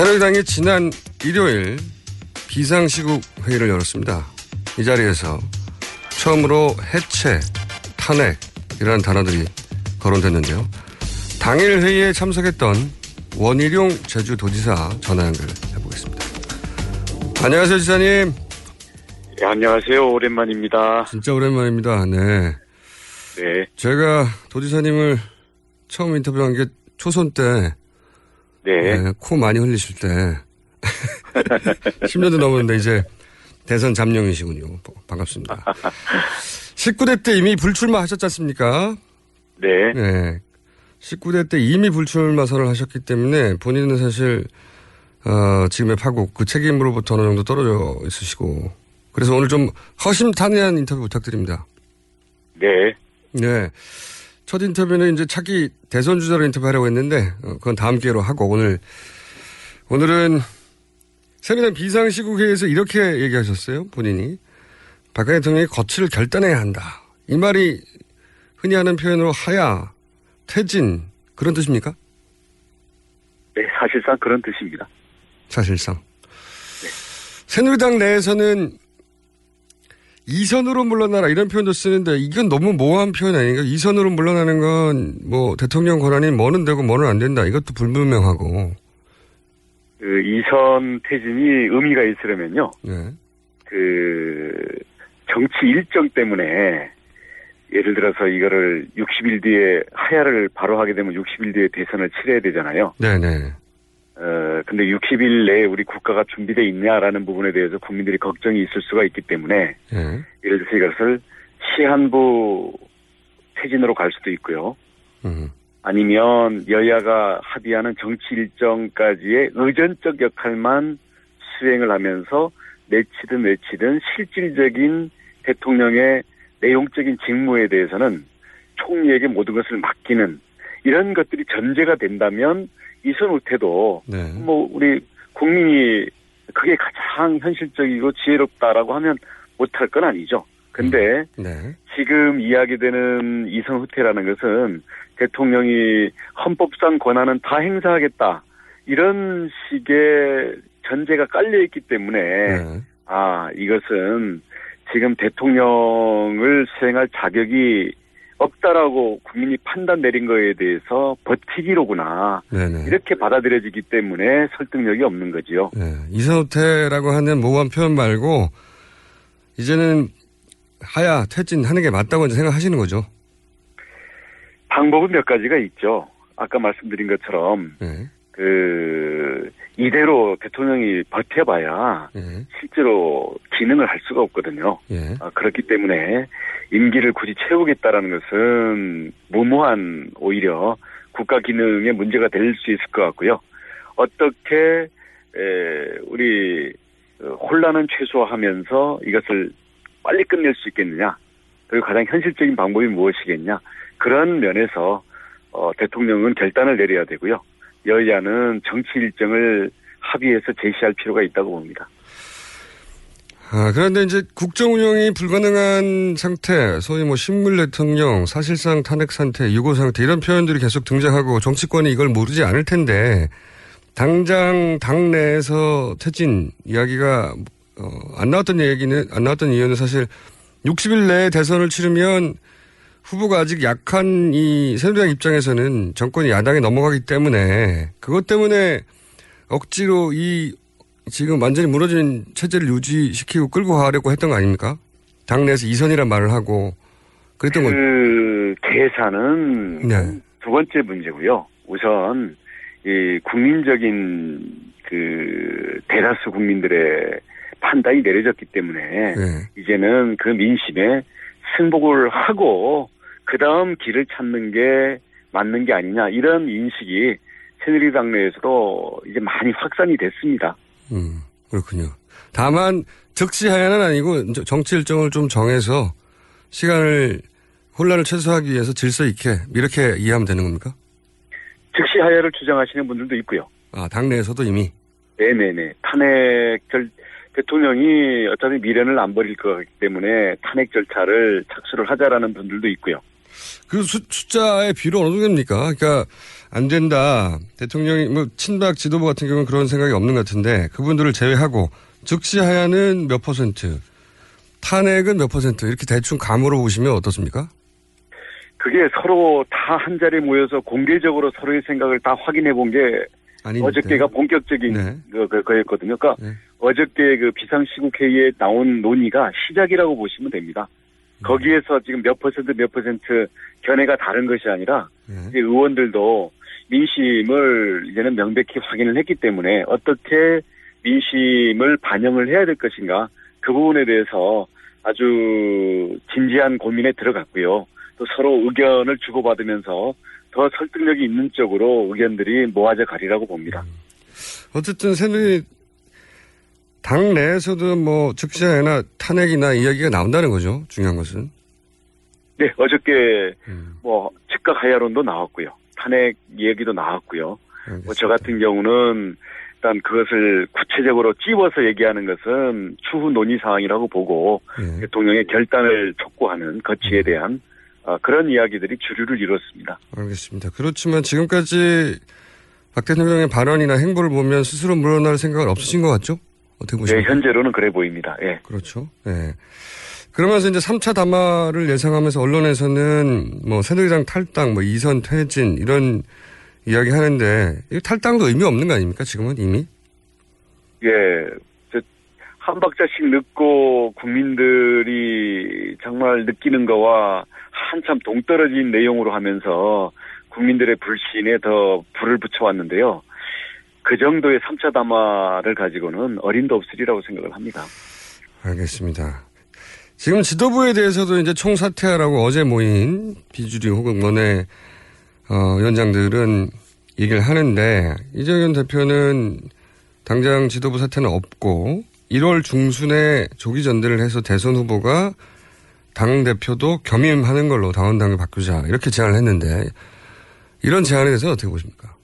새누리당이 지난 일요일 비상시국 회의를 열었습니다. 이 자리에서 처음으로 해체, 탄핵이라는 단어들이 거론됐는데요. 당일 회의에 참석했던 원희룡 제주도지사 전화 연결해보겠습니다. 안녕하세요, 지사님. 네, 안녕하세요. 오랜만입니다. 진짜 오랜만입니다. 네. 네. 제가 도지사님을 처음 인터뷰한 게 초선 때, 네. 네, 코 많이 흘리실 때, 10년도 넘었는데 이제 대선 잠룡이시군요. 반갑습니다. 19대 때 이미 불출마 하셨지 않습니까? 네. 네. 19대 때 이미 불출마 선을 하셨기 때문에 본인은 사실, 어, 지금의 파국, 그 책임으로부터 어느 정도 떨어져 있으시고. 그래서 오늘 좀 허심탄회한 인터뷰 부탁드립니다. 네. 네. 첫 인터뷰는 이제 차기 대선 주자로 인터뷰하려고 했는데, 어, 그건 다음 기회로 하고 오늘, 오늘은 새누리당 비상시국회에서 이렇게 얘기하셨어요. 본인이. 박근혜 대통령이 거취를 결단해야 한다. 이 말이 흔히 하는 표현으로 하야, 퇴진, 그런 뜻입니까? 네, 사실상 그런 뜻입니다. 사실상. 새누리당 내에서는 이선으로 물러나라 이런 표현도 쓰는데 이건 너무 모호한 표현 아닌가? 이선으로 물러나는 건 뭐 대통령 권한이 뭐는 되고 뭐는 안 된다. 이것도 불분명하고. 그 이선 퇴진이 의미가 있으려면요. 네. 그 정치 일정 때문에 예를 들어서 이거를 60일 뒤에 하야를 바로 하게 되면 60일 뒤에 대선을 치러야 되잖아요. 네네. 어, 근데 60일 내에 우리 국가가 준비되어 있냐라는 부분에 대해서 국민들이 걱정이 있을 수가 있기 때문에 네. 예를 들어서 이것을 시한부 퇴진으로 갈 수도 있고요. 음. 아니면 여야가 합의하는 정치 일정까지의 의전적 역할만 수행을 하면서 내치든 외치든 실질적인 대통령의 내용적인 직무에 대해서는 총리에게 모든 것을 맡기는 이런 것들이 전제가 된다면 이선 후퇴도 네. 뭐 우리 국민이 그게 가장 현실적이고 지혜롭다라고 하면 못할 건 아니죠. 근데 네. 지금 이야기되는 이선 후퇴라는 것은 대통령이 헌법상 권한은 다 행사하겠다 이런 식의 전제가 깔려 있기 때문에 네. 아 이것은 지금 대통령을 수행할 자격이 없다라고 국민이 판단 내린 거에 대해서 버티기로구나 네네. 이렇게 받아들여지기 때문에 설득력이 없는 거지요. 네. 이선호태라고 하는 모호한 표현 말고 이제는 하야 퇴진하는 게 맞다고 이제 생각하시는 거죠. 방법은 몇 가지가 있죠. 아까 말씀드린 것처럼 네. 그 이대로 대통령이 버텨봐야 네. 실제로 기능을 할 수가 없거든요. 예. 아, 그렇기 때문에 임기를 굳이 채우겠다라는 것은 무모한 오히려 국가 기능에 문제가 될 수 있을 것 같고요. 어떻게 에, 우리 어, 혼란은 최소화하면서 이것을 빨리 끝낼 수 있겠느냐? 그리고 가장 현실적인 방법이 무엇이겠냐. 그런 면에서 어, 대통령은 결단을 내려야 되고요. 여야는 정치 일정을 합의해서 제시할 필요가 있다고 봅니다. 아, 그런데 이제 국정 운영이 불가능한 상태, 소위 뭐 식물 대통령, 사실상 탄핵 상태, 유고 상태 이런 표현들이 계속 등장하고 정치권이 이걸 모르지 않을 텐데 당장 당 내에서 퇴진 이야기가 어, 안 나왔던 얘기는 안 나왔던 이유는 사실 60일 내에 대선을 치르면 후보가 아직 약한 이 새누리당 입장에서는 정권이 야당에 넘어가기 때문에 그것 때문에 억지로 이 지금 완전히 무너진 체제를 유지시키고 끌고 가려고 했던 거 아닙니까? 당내에서 이선이란 말을 하고 그랬던 건그 계산은 네. 두 번째 문제고요. 우선 이 국민적인 그 대다수 국민들의 판단이 내려졌기 때문에 네. 이제는 그 민심에 승복을 하고 그 다음 길을 찾는 게 맞는 게 아니냐 이런 인식이 새누리당 내에서도 이제 많이 확산이 됐습니다. 음, 그렇군요. 다만 적시하야는 아니고 저- 정치 일정을 좀 정해서 시간을 혼란을 최소화하기 위해서 질서 있게 이렇게 이해하면 되는 겁니까? 즉시 하야를 주장하시는 분들도 있고요. 아, 당내에서도 이미 네네네. 탄핵 절, 대통령이 어차피 미련을 안 버릴 거기 때문에 탄핵 절차를 착수를 하자라는 분들도 있고요. 그 수- 숫자의 비율 어느 정도 됩니까? 그러니까 안 된다. 대통령이 뭐 친박 지도부 같은 경우는 그런 생각이 없는 것 같은데 그분들을 제외하고 즉시 하야는 몇 퍼센트, 탄핵은 몇 퍼센트 이렇게 대충 감으로 보시면 어떻습니까? 그게 서로 다 한 자리에 모여서 공개적으로 서로의 생각을 다 확인해 본 게 아니 어저께가 본격적인 그, 그, 거였거든요. 그러니까 어저께 그 비상시국회의에 나온 논의가 시작이라고 보시면 됩니다. 거기에서 지금 몇 퍼센트 몇 퍼센트 견해가 다른 것이 아니라 이제 의원들도 민심을 이제는 명백히 확인을 했기 때문에 어떻게 민심을 반영을 해야 될 것인가 그 부분에 대해서 아주 진지한 고민에 들어갔고요. 또 서로 의견을 주고받으면서 더 설득력이 있는 쪽으로 의견들이 모아져 가리라고 봅니다. 어쨌든 새누리 당 내에서도 뭐 즉시 하야나 탄핵이나 이야기가 나온다는 거죠. 중요한 것은. 네, 어저께 뭐 즉각 하야론도 나왔고요. 탄핵 얘기도 나왔고요. 뭐 저 같은 경우는 일단 그것을 구체적으로 찝어서 얘기하는 것은 추후 논의 사항이라고 보고 대통령의 결단을 촉구하는 거치에 대한 어, 그런 이야기들이 주류를 이뤘습니다. 알겠습니다. 그렇지만 지금까지 박 대통령의 발언이나 행보를 보면 스스로 물러날 생각은 없으신 것 같죠? 어떻게 네, 보십니까? 현재로는 그래 보입니다. 예. 그렇죠. 예. 그러면서 이제 3차 담화를 예상하면서 언론에서는 뭐 새누리당 탈당, 뭐 이선 퇴진 이런 이야기 하는데 이 탈당도 의미 없는 거 아닙니까? 지금은 이미? 예, 저, 한 박자씩 늦고 국민들이 정말 느끼는 거와 한참 동떨어진 내용으로 하면서 국민들의 불신에 더 불을 붙여왔는데요. 그 정도의 3차 담화를 가지고는 어림도 없으리라고 생각을 합니다. 알겠습니다. 지금 지도부에 대해서도 이제 총사퇴하라고 어제 모인 비주류 혹은 원내 어, 위원장들은 얘기를 하는데 이정현 대표는 당장 지도부 사퇴는 없고 1월 중순에 조기 전대를 해서 대선 후보가 당 대표도 겸임하는 걸로 당원당을 바꾸자 이렇게 제안을 했는데 이런 제안에 대해서 어떻게 보십니까?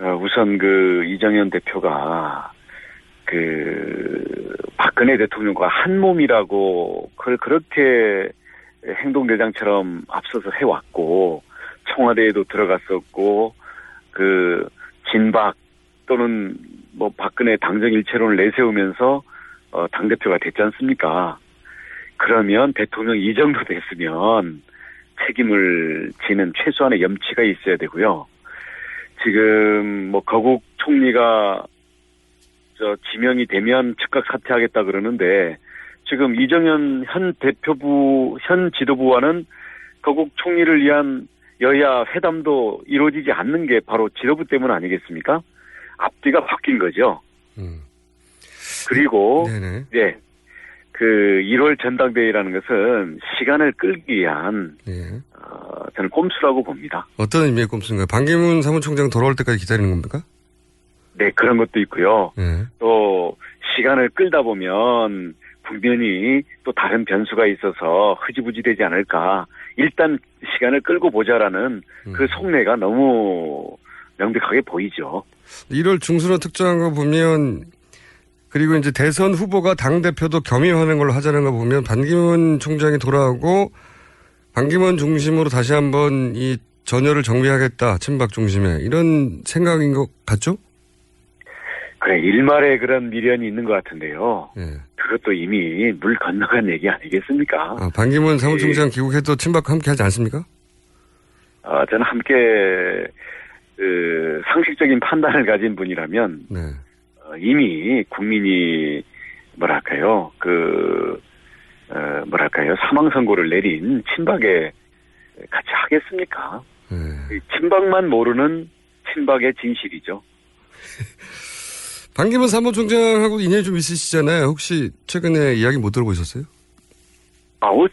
어, 우선 그 이정현 대표가 그 박근혜 대통령과 한 몸이라고 그걸 그렇게 행동대장처럼 앞서서 해왔고 청와대에도 들어갔었고 그 진박 또는 뭐 박근혜 당정 일체론을 내세우면서 어, 당 대표가 됐지 않습니까? 그러면 대통령 이 정도 됐으면 책임을 지는 최소한의 염치가 있어야 되고요. 지금 뭐 거국 총리가 저 지명이 되면 즉각 사퇴하겠다 그러는데 지금 이정현 현 대표부 현 지도부와는 거국 총리를 위한 여야 회담도 이루어지지 않는 게 바로 지도부 때문 아니겠습니까? 앞뒤가 바뀐 거죠. 그리고 네. 그 1월 전당대회라는 것은 시간을 끌기 위한 어, 저는 꼼수라고 봅니다. 어떤 의미의 꼼수인가요? 반기문 사무총장 돌아올 때까지 기다리는 겁니까? 네, 그런 것도 있고요. 네. 또 시간을 끌다 보면 국면이 또 다른 변수가 있어서 흐지부지 되지 않을까. 일단 시간을 끌고 보자라는 그 속내가 너무 명백하게 보이죠. 1월 중순으로 특정한 거 보면 그리고 이제 대선 후보가 당 대표도 겸임하는 걸로 하자는 거 보면 반기문 총장이 돌아오고 반기문 중심으로 다시 한번 이 전열을 정비하겠다 친박 중심에 이런 생각인 것 같죠? 그래 일말의 그런 미련이 있는 것 같은데요. 예. 그것도 이미 물 건너간 얘기 아니겠습니까? 아, 반기문 사무총장 귀국해도 친박과 함께 하지 않습니까? 어, 저는 함께 그 상식적인 판단을 가진 분이라면 네. 어, 이미 국민이 뭐랄까요 그 어, 뭐랄까요 사망 선고를 내린 친박에 같이 하겠습니까? 네. 이 친박만 모르는 친박의 진실이죠. 반기문 사무총장하고 인연이 좀 있으시잖아요. 혹시 최근에 이야기 못 들어보셨어요? 아, 어,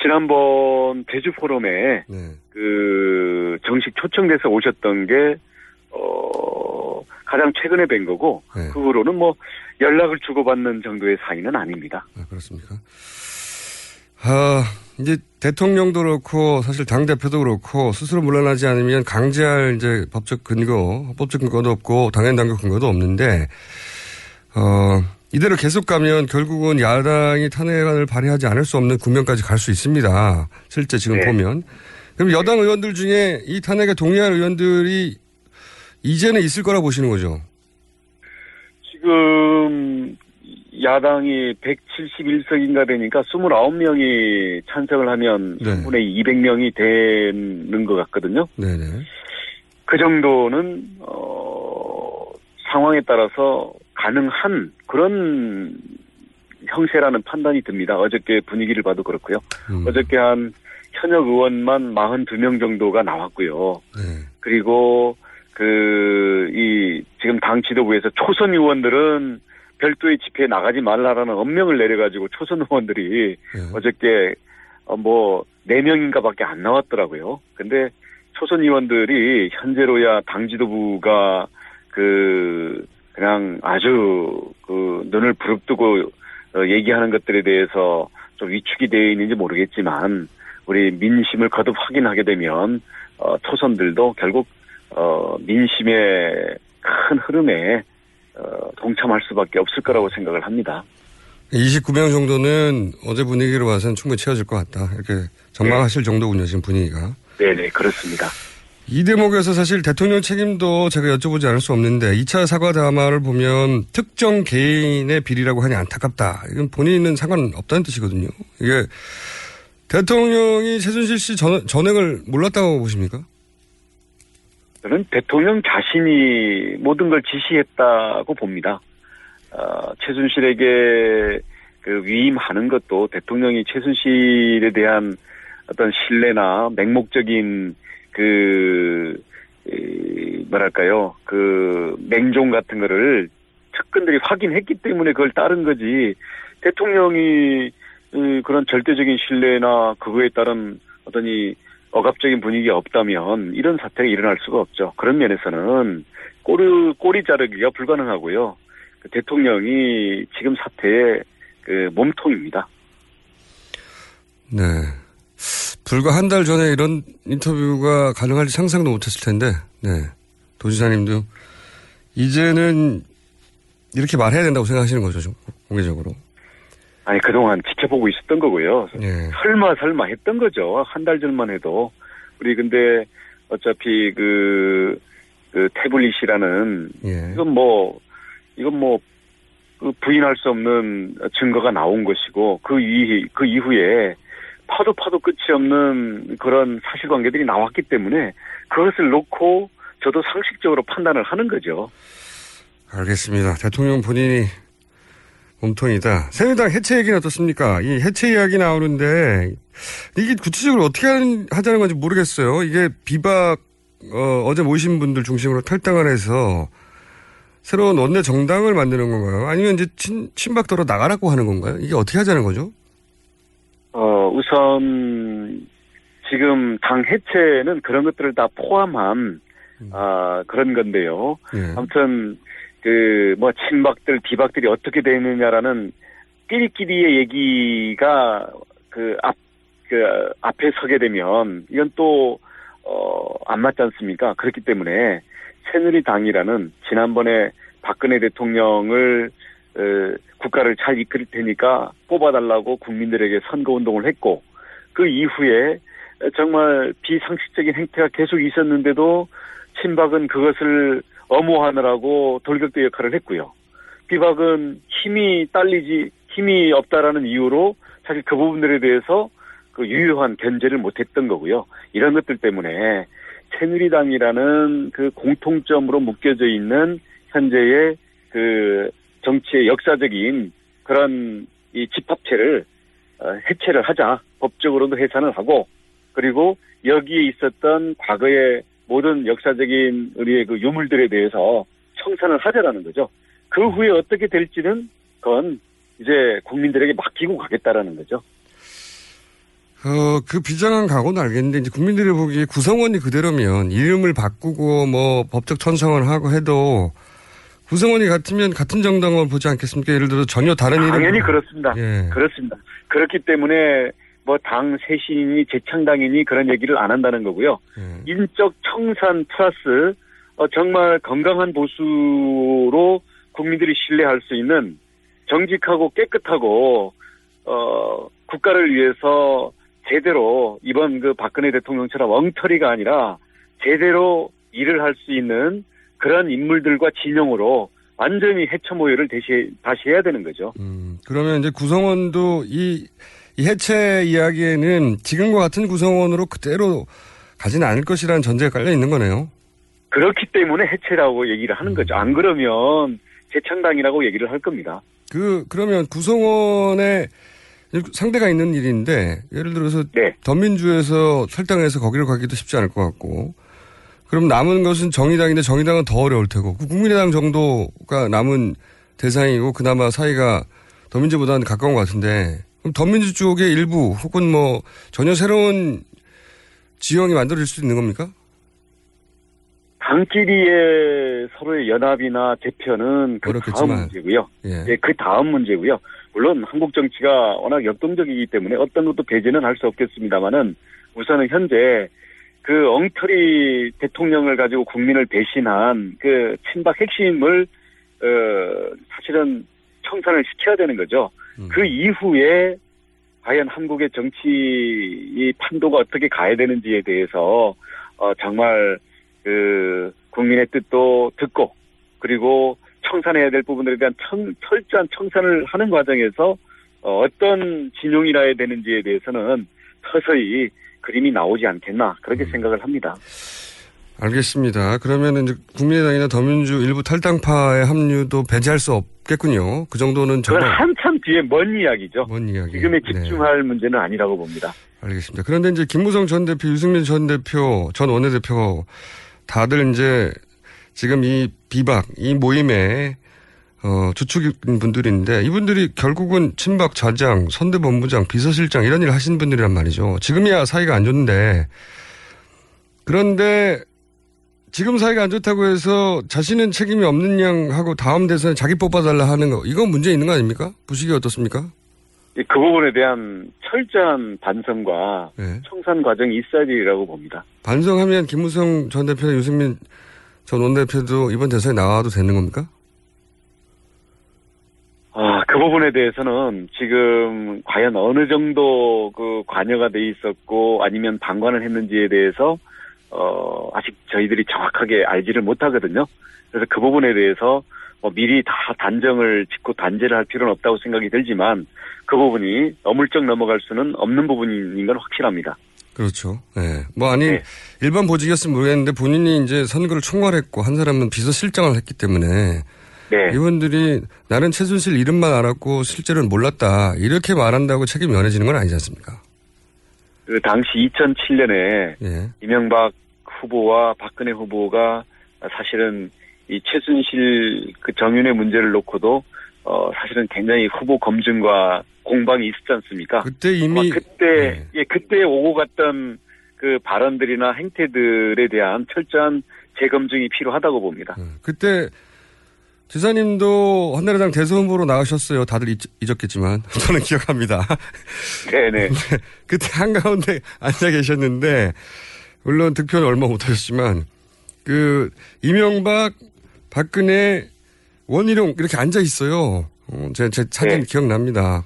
지난번 대주 포럼에 네. 그 정식 초청돼서 오셨던 게 어, 가장 최근에 뵌 거고 네. 그 후로는 뭐 연락을 주고받는 정도의 사이는 아닙니다. 아, 그렇습니까? 아, 이제 대통령도 그렇고 사실 당 대표도 그렇고 스스로 물러나지 않으면 강제할 이제 법적 근거, 법적 근거도 없고 당연 당국 근거도 없는데 어, 이대로 계속 가면 결국은 야당이 탄핵안을 발의하지 않을 수 없는 국면까지 갈 수 있습니다. 실제 지금 네. 보면. 그럼 여당 의원들 중에 이 탄핵에 동의할 의원들이 이제는 있을 거라 보시는 거죠? 지금 야당이 171석인가 되니까 29명이 찬성을 하면 네. 3분의 200명이 되는 것 같거든요. 네네. 그 정도는 어, 상황에 따라서 가능한 그런 형세라는 판단이 듭니다. 어저께 분위기를 봐도 그렇고요. 음. 어저께 한 현역 의원만 42명 정도가 나왔고요. 네. 그리고 그 이 지금 당 지도부에서 초선 의원들은 별도의 집회에 나가지 말라라는 엄명을 내려가지고 초선 의원들이 네. 어저께 어뭐 4명인가 밖에 안 나왔더라고요. 근데 초선 의원들이 현재로야 당 지도부가 그 그냥 아주 그 눈을 부릅뜨고 어, 얘기하는 것들에 대해서 좀 위축이 되어 있는지 모르겠지만 우리 민심을 거듭 확인하게 되면 어, 초선들도 결국 어, 민심의 큰 흐름에 어, 동참할 수밖에 없을 거라고 생각을 합니다. 29명 정도는 어제 분위기로 봐서는 충분히 채워질 것 같다. 이렇게 전망하실 정도군요, 지금 분위기가. 네네 그렇습니다. 이 대목에서 사실 대통령 책임도 제가 여쭤보지 않을 수 없는데 2차 사과 담화를 보면 특정 개인의 비리라고 하니 안타깝다. 이건 본인은 상관없다는 뜻이거든요. 이게 대통령이 최순실 씨 전, 전액을 몰랐다고 보십니까? 저는 대통령 자신이 모든 걸 지시했다고 봅니다. 어, 최순실에게 그 위임하는 것도 대통령이 최순실에 대한 어떤 신뢰나 맹목적인 그 이, 뭐랄까요 그 맹종 같은 거를 측근들이 확인했기 때문에 그걸 따른 거지 대통령이 이, 그런 절대적인 신뢰나 그거에 따른 어떤 이 억압적인 분위기가 없다면 이런 사태가 일어날 수가 없죠. 그런 면에서는 꼬리, 꼬리 자르기가 불가능하고요. 그 대통령이 지금 사태의 그 몸통입니다. 네. 불과 한 달 전에 이런 인터뷰가 가능할지 상상도 못했을 텐데, 네. 도지사님도 이제는 이렇게 말해야 된다고 생각하시는 거죠, 좀 공개적으로. 아니 그동안 지켜보고 있었던 거고요. 예. 설마 설마 했던 거죠. 한 달 전만 해도 우리 근데 어차피 그, 그 태블릿이라는 예. 이건 뭐 이건 뭐 그 부인할 수 없는 증거가 나온 것이고 그, 이, 그 이후에 파도 파도 끝이 없는 그런 사실관계들이 나왔기 때문에 그것을 놓고 저도 상식적으로 판단을 하는 거죠. 알겠습니다. 대통령 본인이 몸통이다. 새누리당 해체 얘기는 어떻습니까? 이 해체 이야기 나오는데 이게 구체적으로 어떻게 하자는 건지 모르겠어요. 이게 비박 어, 어제 모이신 분들 중심으로 탈당을 해서 새로운 원내 정당을 만드는 건가요? 아니면 이제 친, 친박도로 나가라고 하는 건가요? 이게 어떻게 하자는 거죠? 어, 우선, 지금 당 해체는 그런 것들을 다 포함한, 아, 그런 건데요. 예. 아무튼, 그, 뭐, 친박들, 비박들이 어떻게 되느냐라는, 끼리끼리의 얘기가 그 앞, 그 앞에 서게 되면 이건 또, 어, 안 맞지 않습니까? 그렇기 때문에 새누리당이라는 지난번에 박근혜 대통령을 어, 국가를 잘 이끌 테니까 뽑아달라고 국민들에게 선거운동을 했고 그 이후에 정말 비상식적인 행태가 계속 있었는데도 친박은 그것을 엄호하느라고 돌격대 역할을 했고요. 비박은 힘이 딸리지 힘이 없다라는 이유로 사실 그 부분들에 대해서 그 유효한 견제를 못했던 거고요. 이런 것들 때문에 새누리당이라는 그 공통점으로 묶여져 있는 현재의 그 정치의 역사적인 그런 이 집합체를 어, 해체를 하자 법적으로도 해산을 하고 그리고 여기에 있었던 과거의 모든 역사적인 우리의 그 유물들에 대해서 청산을 하자라는 거죠. 그 후에 어떻게 될지는 그건 이제 국민들에게 맡기고 가겠다라는 거죠. 어, 그 비장한 각오는 알겠는데, 이제 국민들이 보기에 구성원이 그대로면 이름을 바꾸고 뭐 법적 천성을 하고 해도 구성원이 같으면 같은 정당을 보지 않겠습니까? 예를 들어 전혀 다른 이름. 당연히 그렇습니다. 예. 그렇습니다. 그렇기 때문에 뭐당 쇄신이니 재창당이니 그런 얘기를 안 한다는 거고요. 예. 인적 청산 플러스 어, 정말 건강한 보수로 국민들이 신뢰할 수 있는 정직하고 깨끗하고 어, 국가를 위해서 제대로 이번 그 박근혜 대통령처럼 엉터리가 아니라 제대로 일을 할 수 있는 그런 인물들과 진영으로 완전히 해체 모여를 다시, 다시 해야 되는 거죠. 그러면 이제 구성원도 이, 이 해체 이야기에는 지금과 같은 구성원으로 그대로 가지는 않을 것이라는 전제가 깔려 있는 거네요. 그렇기 때문에 해체라고 얘기를 하는 거죠. 안 그러면 재창당이라고 얘기를 할 겁니다. 그, 그러면 구성원의 상대가 있는 일인데, 예를 들어서 더민주에서 설당해서 거기로 가기도 쉽지 않을 것 같고, 그럼 남은 것은 정의당인데 정의당은 더 어려울 테고, 그 국민의당 정도가 남은 대상이고, 그나마 사이가 더민주보다는 가까운 것 같은데, 그럼 더민주 쪽의 일부 혹은 뭐 전혀 새로운 지형이 만들어질 수 있는 겁니까? 당끼리의 서로의 연합이나 대표는 그 다음 어렵겠지만. 문제고요. 예. 예, 그 다음 문제고요. 물론 한국 정치가 워낙 역동적이기 때문에 어떤 것도 배제는 할 수 없겠습니다만은 우선은 현재 그 엉터리 대통령을 가지고 국민을 배신한 그 친박 핵심을 어 사실은 청산을 시켜야 되는 거죠. 그 이후에 과연 한국의 정치 이 판도가 어떻게 가야 되는지에 대해서 어 정말 그 국민의 뜻도 듣고 그리고 청산해야 될 부분들에 대한 청, 철저한 청산을 하는 과정에서 어, 어떤 진용이라 해야 되는지에 대해서는 서서히 그림이 나오지 않겠나 그렇게 생각을 합니다. 알겠습니다. 그러면 이제 국민의당이나 더민주 일부 탈당파의 합류도 배제할 수 없겠군요. 그 정도는 그건 정말 한참 뒤에 먼 이야기죠. 먼 이야기. 지금에 네. 집중할 문제는 아니라고 봅니다. 알겠습니다. 그런데 이제 김무성 전 대표, 유승민 전 대표, 전 원내대표 다들 이제 지금 이 비박, 이 모임에 어, 주축인 분들인데 이분들이 결국은 친박 좌장, 선대본부장, 비서실장 이런 일을 하신 분들이란 말이죠. 지금이야 사이가 안 좋은데 그런데 지금 사이가 안 좋다고 해서 자신은 책임이 없는 양 하고 다음 대선에 자기 뽑아달라 하는 거 이건 문제 있는 거 아닙니까? 부식이 어떻습니까? 그 부분에 대한 철저한 반성과 네. 청산 과정이 있어야 되리라고 봅니다. 반성하면 김무성 전 대표나 유승민 전 원내대표도 이번 대선에 나와도 되는 겁니까? 아, 그 부분에 대해서는 지금 과연 어느 정도 그 관여가 돼 있었고 아니면 방관을 했는지에 대해서 어, 아직 저희들이 정확하게 알지를 못하거든요. 그래서 그 부분에 대해서 뭐 미리 다 단정을 짓고 단죄를 할 필요는 없다고 생각이 들지만 그 부분이 어물쩍 넘어갈 수는 없는 부분인 건 확실합니다. 그렇죠. 예. 뭐 아니 네. 일반 보직이었으면 모르겠는데 본인이 이제 선거를 총괄했고 한 사람은 비서실장을 했기 때문에 네. 이분들이 나는 최순실 이름만 알았고 실제로는 몰랐다 이렇게 말한다고 책임이 면해지는 건 아니지 않습니까? 그 당시 2007년에 예. 이명박 후보와 박근혜 후보가 사실은 이 최순실 그 정윤의 문제를 놓고도 어 사실은 굉장히 후보 검증과 공방이 있었지 않습니까? 그때 이미 그때 예 그때 오고 갔던 그 발언들이나 행태들에 대한 철저한 재검증이 필요하다고 봅니다. 그때 지사님도 한나라당 대선 후보로 나가셨어요. 다들 잊, 잊었겠지만 저는 기억합니다. 네네. 그때 한가운데 앉아 계셨는데 물론 득표는 얼마 못하셨지만 그 이명박, 박근혜, 원희룡 이렇게 앉아 있어요. 어, 제, 제 사진 네. 기억납니다.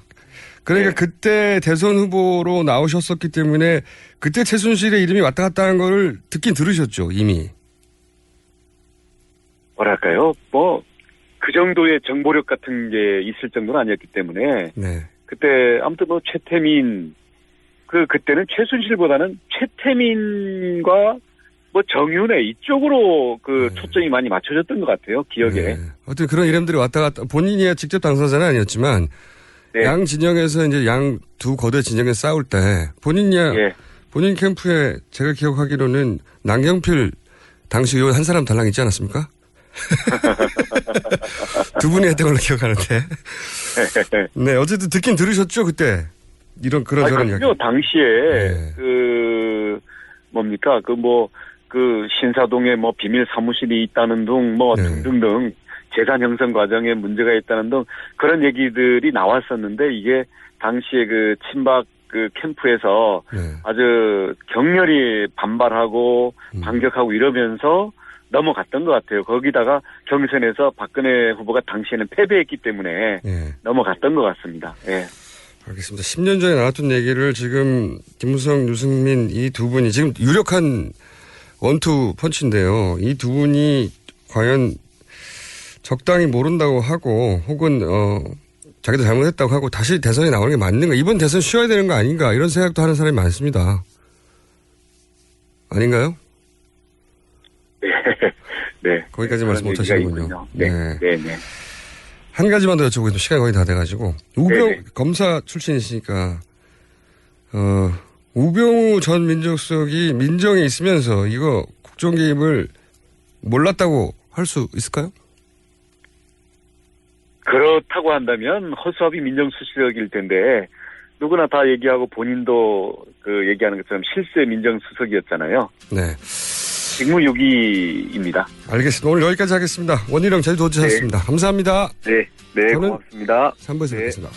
그러니까 그때 대선 후보로 나오셨었기 때문에 그때 최순실의 이름이 왔다 갔다 하는 거를 듣긴 들으셨죠 이미. 뭐랄까요? 뭐, 그 정도의 정보력 같은 게 있을 정도는 아니었기 때문에, 네. 그때, 아무튼 뭐, 최태민, 그, 그때는 최순실보다는 최태민과 뭐, 정윤회 이쪽으로 그 초점이 많이 맞춰졌던 것 같아요, 기억에. 네. 어떤 그런 이름들이 왔다 갔다 본인이 직접 당선자는 아니었지만 네. 양 진영에서 이제 양 두 거대 진영에 싸울 때 본인이 예. 본인 캠프에 제가 기억하기로는 남경필 당시 의원 한 사람 달랑 있지 않았습니까? 두 분이 했던 걸로 기억하는데. 네, 어쨌든 듣긴 들으셨죠 그때? 이런 그런 저런 이야기. 당시에, 그, 뭡니까, 그 뭐, 그 신사동에 뭐 비밀 사무실이 있다는 등, 뭐 등등등, 재산 형성 과정에 문제가 있다는 등 그런 얘기들이 나왔었는데 이게 당시에 그 친박 그 캠프에서 아주 격렬히 반발하고 반격하고 이러면서 넘어갔던 것 같아요. 거기다가 경선에서 박근혜 후보가 당시에는 패배했기 때문에 넘어갔던 것 같습니다. 예. 알겠습니다. 10년 전에 나왔던 얘기를 지금 김무성, 유승민 이 두 분이 지금 유력한 원투 펀치인데요. 이 두 분이 과연 적당히 모른다고 하고 혹은 어 자기도 잘못했다고 하고 다시 대선에 나오는 게 맞는가? 이번 대선 쉬어야 되는 거 아닌가? 이런 생각도 하는 사람이 많습니다. 아닌가요? 네. 거기까지 말씀 못 하시는군요. 있군요. 네. 네, 네. 한 가지만 더 여쭤보겠습니다. 시간이 거의 다 돼가지고. 우병, 네네. 검사 출신이시니까, 어, 우병우 전 민정수석이 민정에 있으면서 이거 국정 개입을 몰랐다고 할 수 있을까요? 그렇다고 한다면 허수아비 민정수석일 텐데 누구나 다 얘기하고 본인도 그 얘기하는 것처럼 실세 민정수석이었잖아요. 네. 직무유기입니다. 알겠습니다. 오늘 여기까지 하겠습니다. 원희룡 제주도 오셨습니다. 감사합니다. 네, 네, 저는 고맙습니다. 3부에서 뵙겠습니다.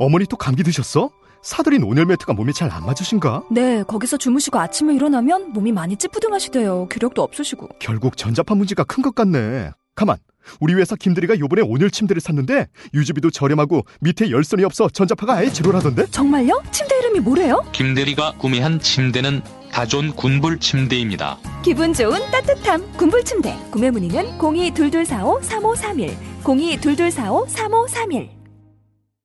어머니 또 감기 드셨어? 사들인 온열 매트가 몸에 잘 안 맞으신가? 네, 거기서 주무시고 아침에 일어나면 몸이 많이 찌뿌둥하시대요. 기력도 없으시고. 결국 전자파 문제가 큰 것 같네. 가만. 우리 회사 김대리가 요번에 온열 침대를 샀는데 유지비도 저렴하고 밑에 열선이 없어 전자파가 아예 제로라던데? 정말요? 침대 이름이 뭐래요? 김대리가 구매한 침대는 다존 군불 침대입니다. 기분 좋은 따뜻함 군불 침대. 구매 문의는 0222453531, 0222453531.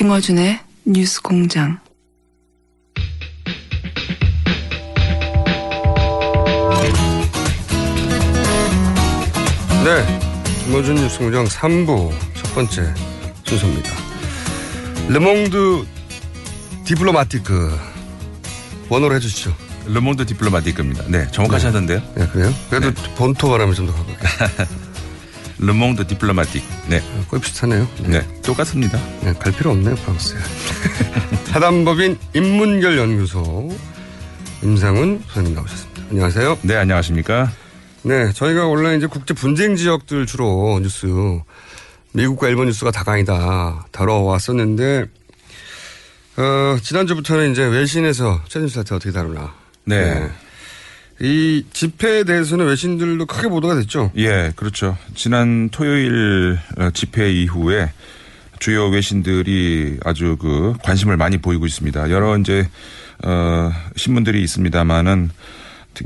김어준의 뉴스 공장. 네. 김어준 뉴스 공장 3부 첫 번째 순서입니다. 르몽드 디플로마티크 원어로 해주시죠. 르몽드 디플로마티크입니다. 네, 정확하셨는데요. 네, 그래요? 그래도 본토 발음을 좀더 가볼게요. 르몽드 디플로마틱. 네. 거의 비슷하네요. 네. 똑같습니다. 네, 갈 필요 없네요, 프랑스에. 사단법인 인문결 연구소 임상훈 소장님 나오셨습니다. 안녕하세요. 네, 안녕하십니까. 네, 저희가 원래 이제 국제 분쟁 지역들 주로 뉴스, 미국과 일본 뉴스가 다강이다 다뤄왔었는데, 어, 지난주부터는 이제 외신에서 최순실 사태 어떻게 다루나. 네. 이 집회에 대해서는 외신들도 크게 보도가 됐죠. 예, 그렇죠. 지난 토요일 어, 집회 이후에 주요 외신들이 아주 그 관심을 많이 보이고 있습니다. 여러 이제 어 신문들이 있습니다만은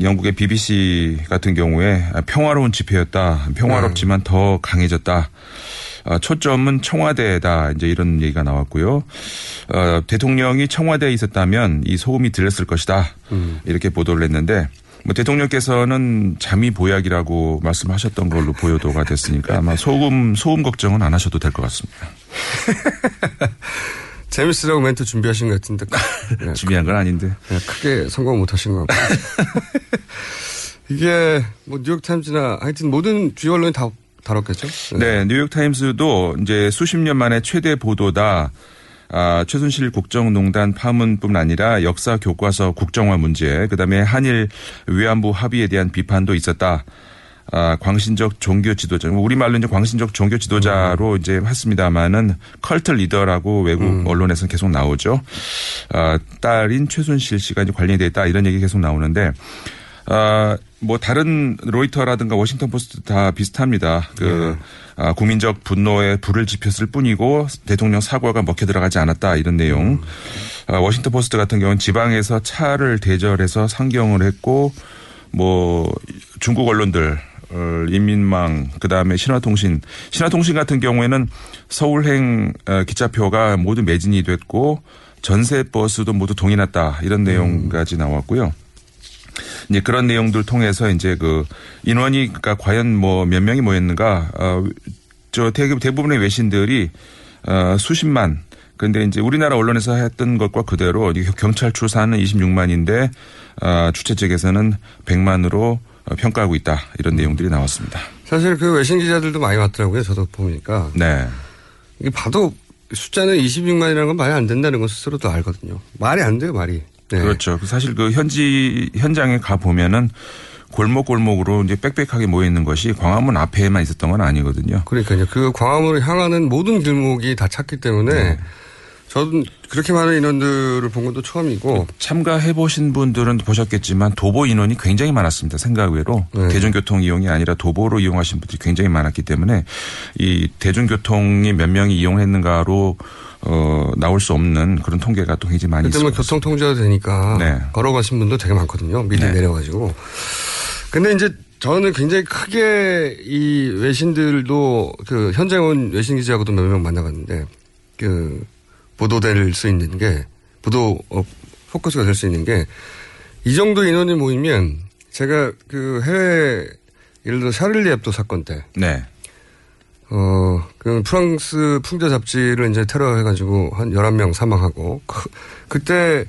영국의 BBC 같은 경우에 평화로운 집회였다. 평화롭지만 더 강해졌다. 어, 초점은 청와대다. 이제 이런 얘기가 나왔고요. 어, 대통령이 청와대에 있었다면 이 소음이 들렸을 것이다. 이렇게 보도를 했는데 뭐 대통령께서는 잠이 보약이라고 말씀하셨던 걸로 보도가 됐으니까 아마 소음 소음 걱정은 안 하셔도 될 것 같습니다. 재밌으라고 멘트 준비하신 것 같은데. 네, 준비한 건 아닌데. 네, 크게 성공 못 하신 것 같고. 이게 뭐 뉴욕타임즈나 하여튼 모든 주요 언론이 다 다뤘겠죠? 네, 뉴욕타임스도 이제 수십 년 만에 최대 보도다. 아, 최순실 국정농단 파문뿐 아니라 역사 교과서 국정화 문제, 그다음에 한일 위안부 합의에 대한 비판도 있었다. 아, 광신적 종교 지도자, 우리말로 이제 광신적 종교 지도자로 이제 했습니다만은 cult leader라고 외국 언론에서는 계속 나오죠. 아, 딸인 최순실 씨가 이제 관련이 돼 있다 이런 얘기 계속 나오는데, 아, 뭐 다른 로이터라든가 워싱턴 포스트 다 비슷합니다. 그 아, 국민적 분노에 불을 지폈을 뿐이고 대통령 사과가 먹혀 들어가지 않았다 이런 내용. 아, 워싱턴 포스트 같은 경우는 지방에서 차를 대절해서 상경을 했고 뭐 중국 언론들 어, 인민망 그다음에 신화통신 신화통신 같은 경우에는 서울행 어, 기차표가 모두 매진이 됐고 전세 버스도 모두 동이 났다 이런 내용까지 나왔고요. 이제 그런 내용들 통해서 이제 그 인원이 그러니까 과연 뭐 몇 명이 모였는가 어저 대부분의 외신들이 어 수십만 근데 이제 우리나라 언론에서 했던 것과 그대로 경찰 추사는 26만인데 어 주최 측에서는 100만으로 평가하고 있다 이런 내용들이 나왔습니다. 사실 그 외신 기자들도 많이 왔더라고요. 저도 보니까. 네. 이게 봐도 숫자는 26만이라는 건 말이 안 된다는 건 스스로도 알거든요. 말이 안 돼요, 말이. 네. 그렇죠. 사실 그 현지 현장에 가 보면은 골목 골목으로 이제 빽빽하게 모여 있는 것이 광화문 앞에만 있었던 건 아니거든요. 그러니까요. 그 광화문을 향하는 모든 길목이 다 찼기 때문에 네. 저는 그렇게 많은 인원들을 본 것도 처음이고 참가해 보신 분들은 보셨겠지만 도보 인원이 굉장히 많았습니다. 생각 외로 네. 대중교통 이용이 아니라 도보로 이용하신 분들이 굉장히 많았기 때문에 이 대중교통이 몇 명이 이용했는가로 어, 나올 수 없는 그런 통계가 또 굉장히 많이 있습니다. 그때 뭐 교통 통제가 되니까 네. 걸어가신 분도 되게 많거든요. 미리 네. 내려가지고. 근데 이제 저는 굉장히 크게 이 외신들도 그 현장 온 외신 기자하고도 몇 명 만나봤는데 그 보도될 수 있는 게 보도 어, 포커스가 될 수 있는 게 이 정도 인원이 모이면 제가 그 해외 예를 들어 샤를리 앱도 사건 때 네. 어, 그 프랑스 풍자 잡지를 이제 테러 해가지고 한 11명 사망하고 그, 그때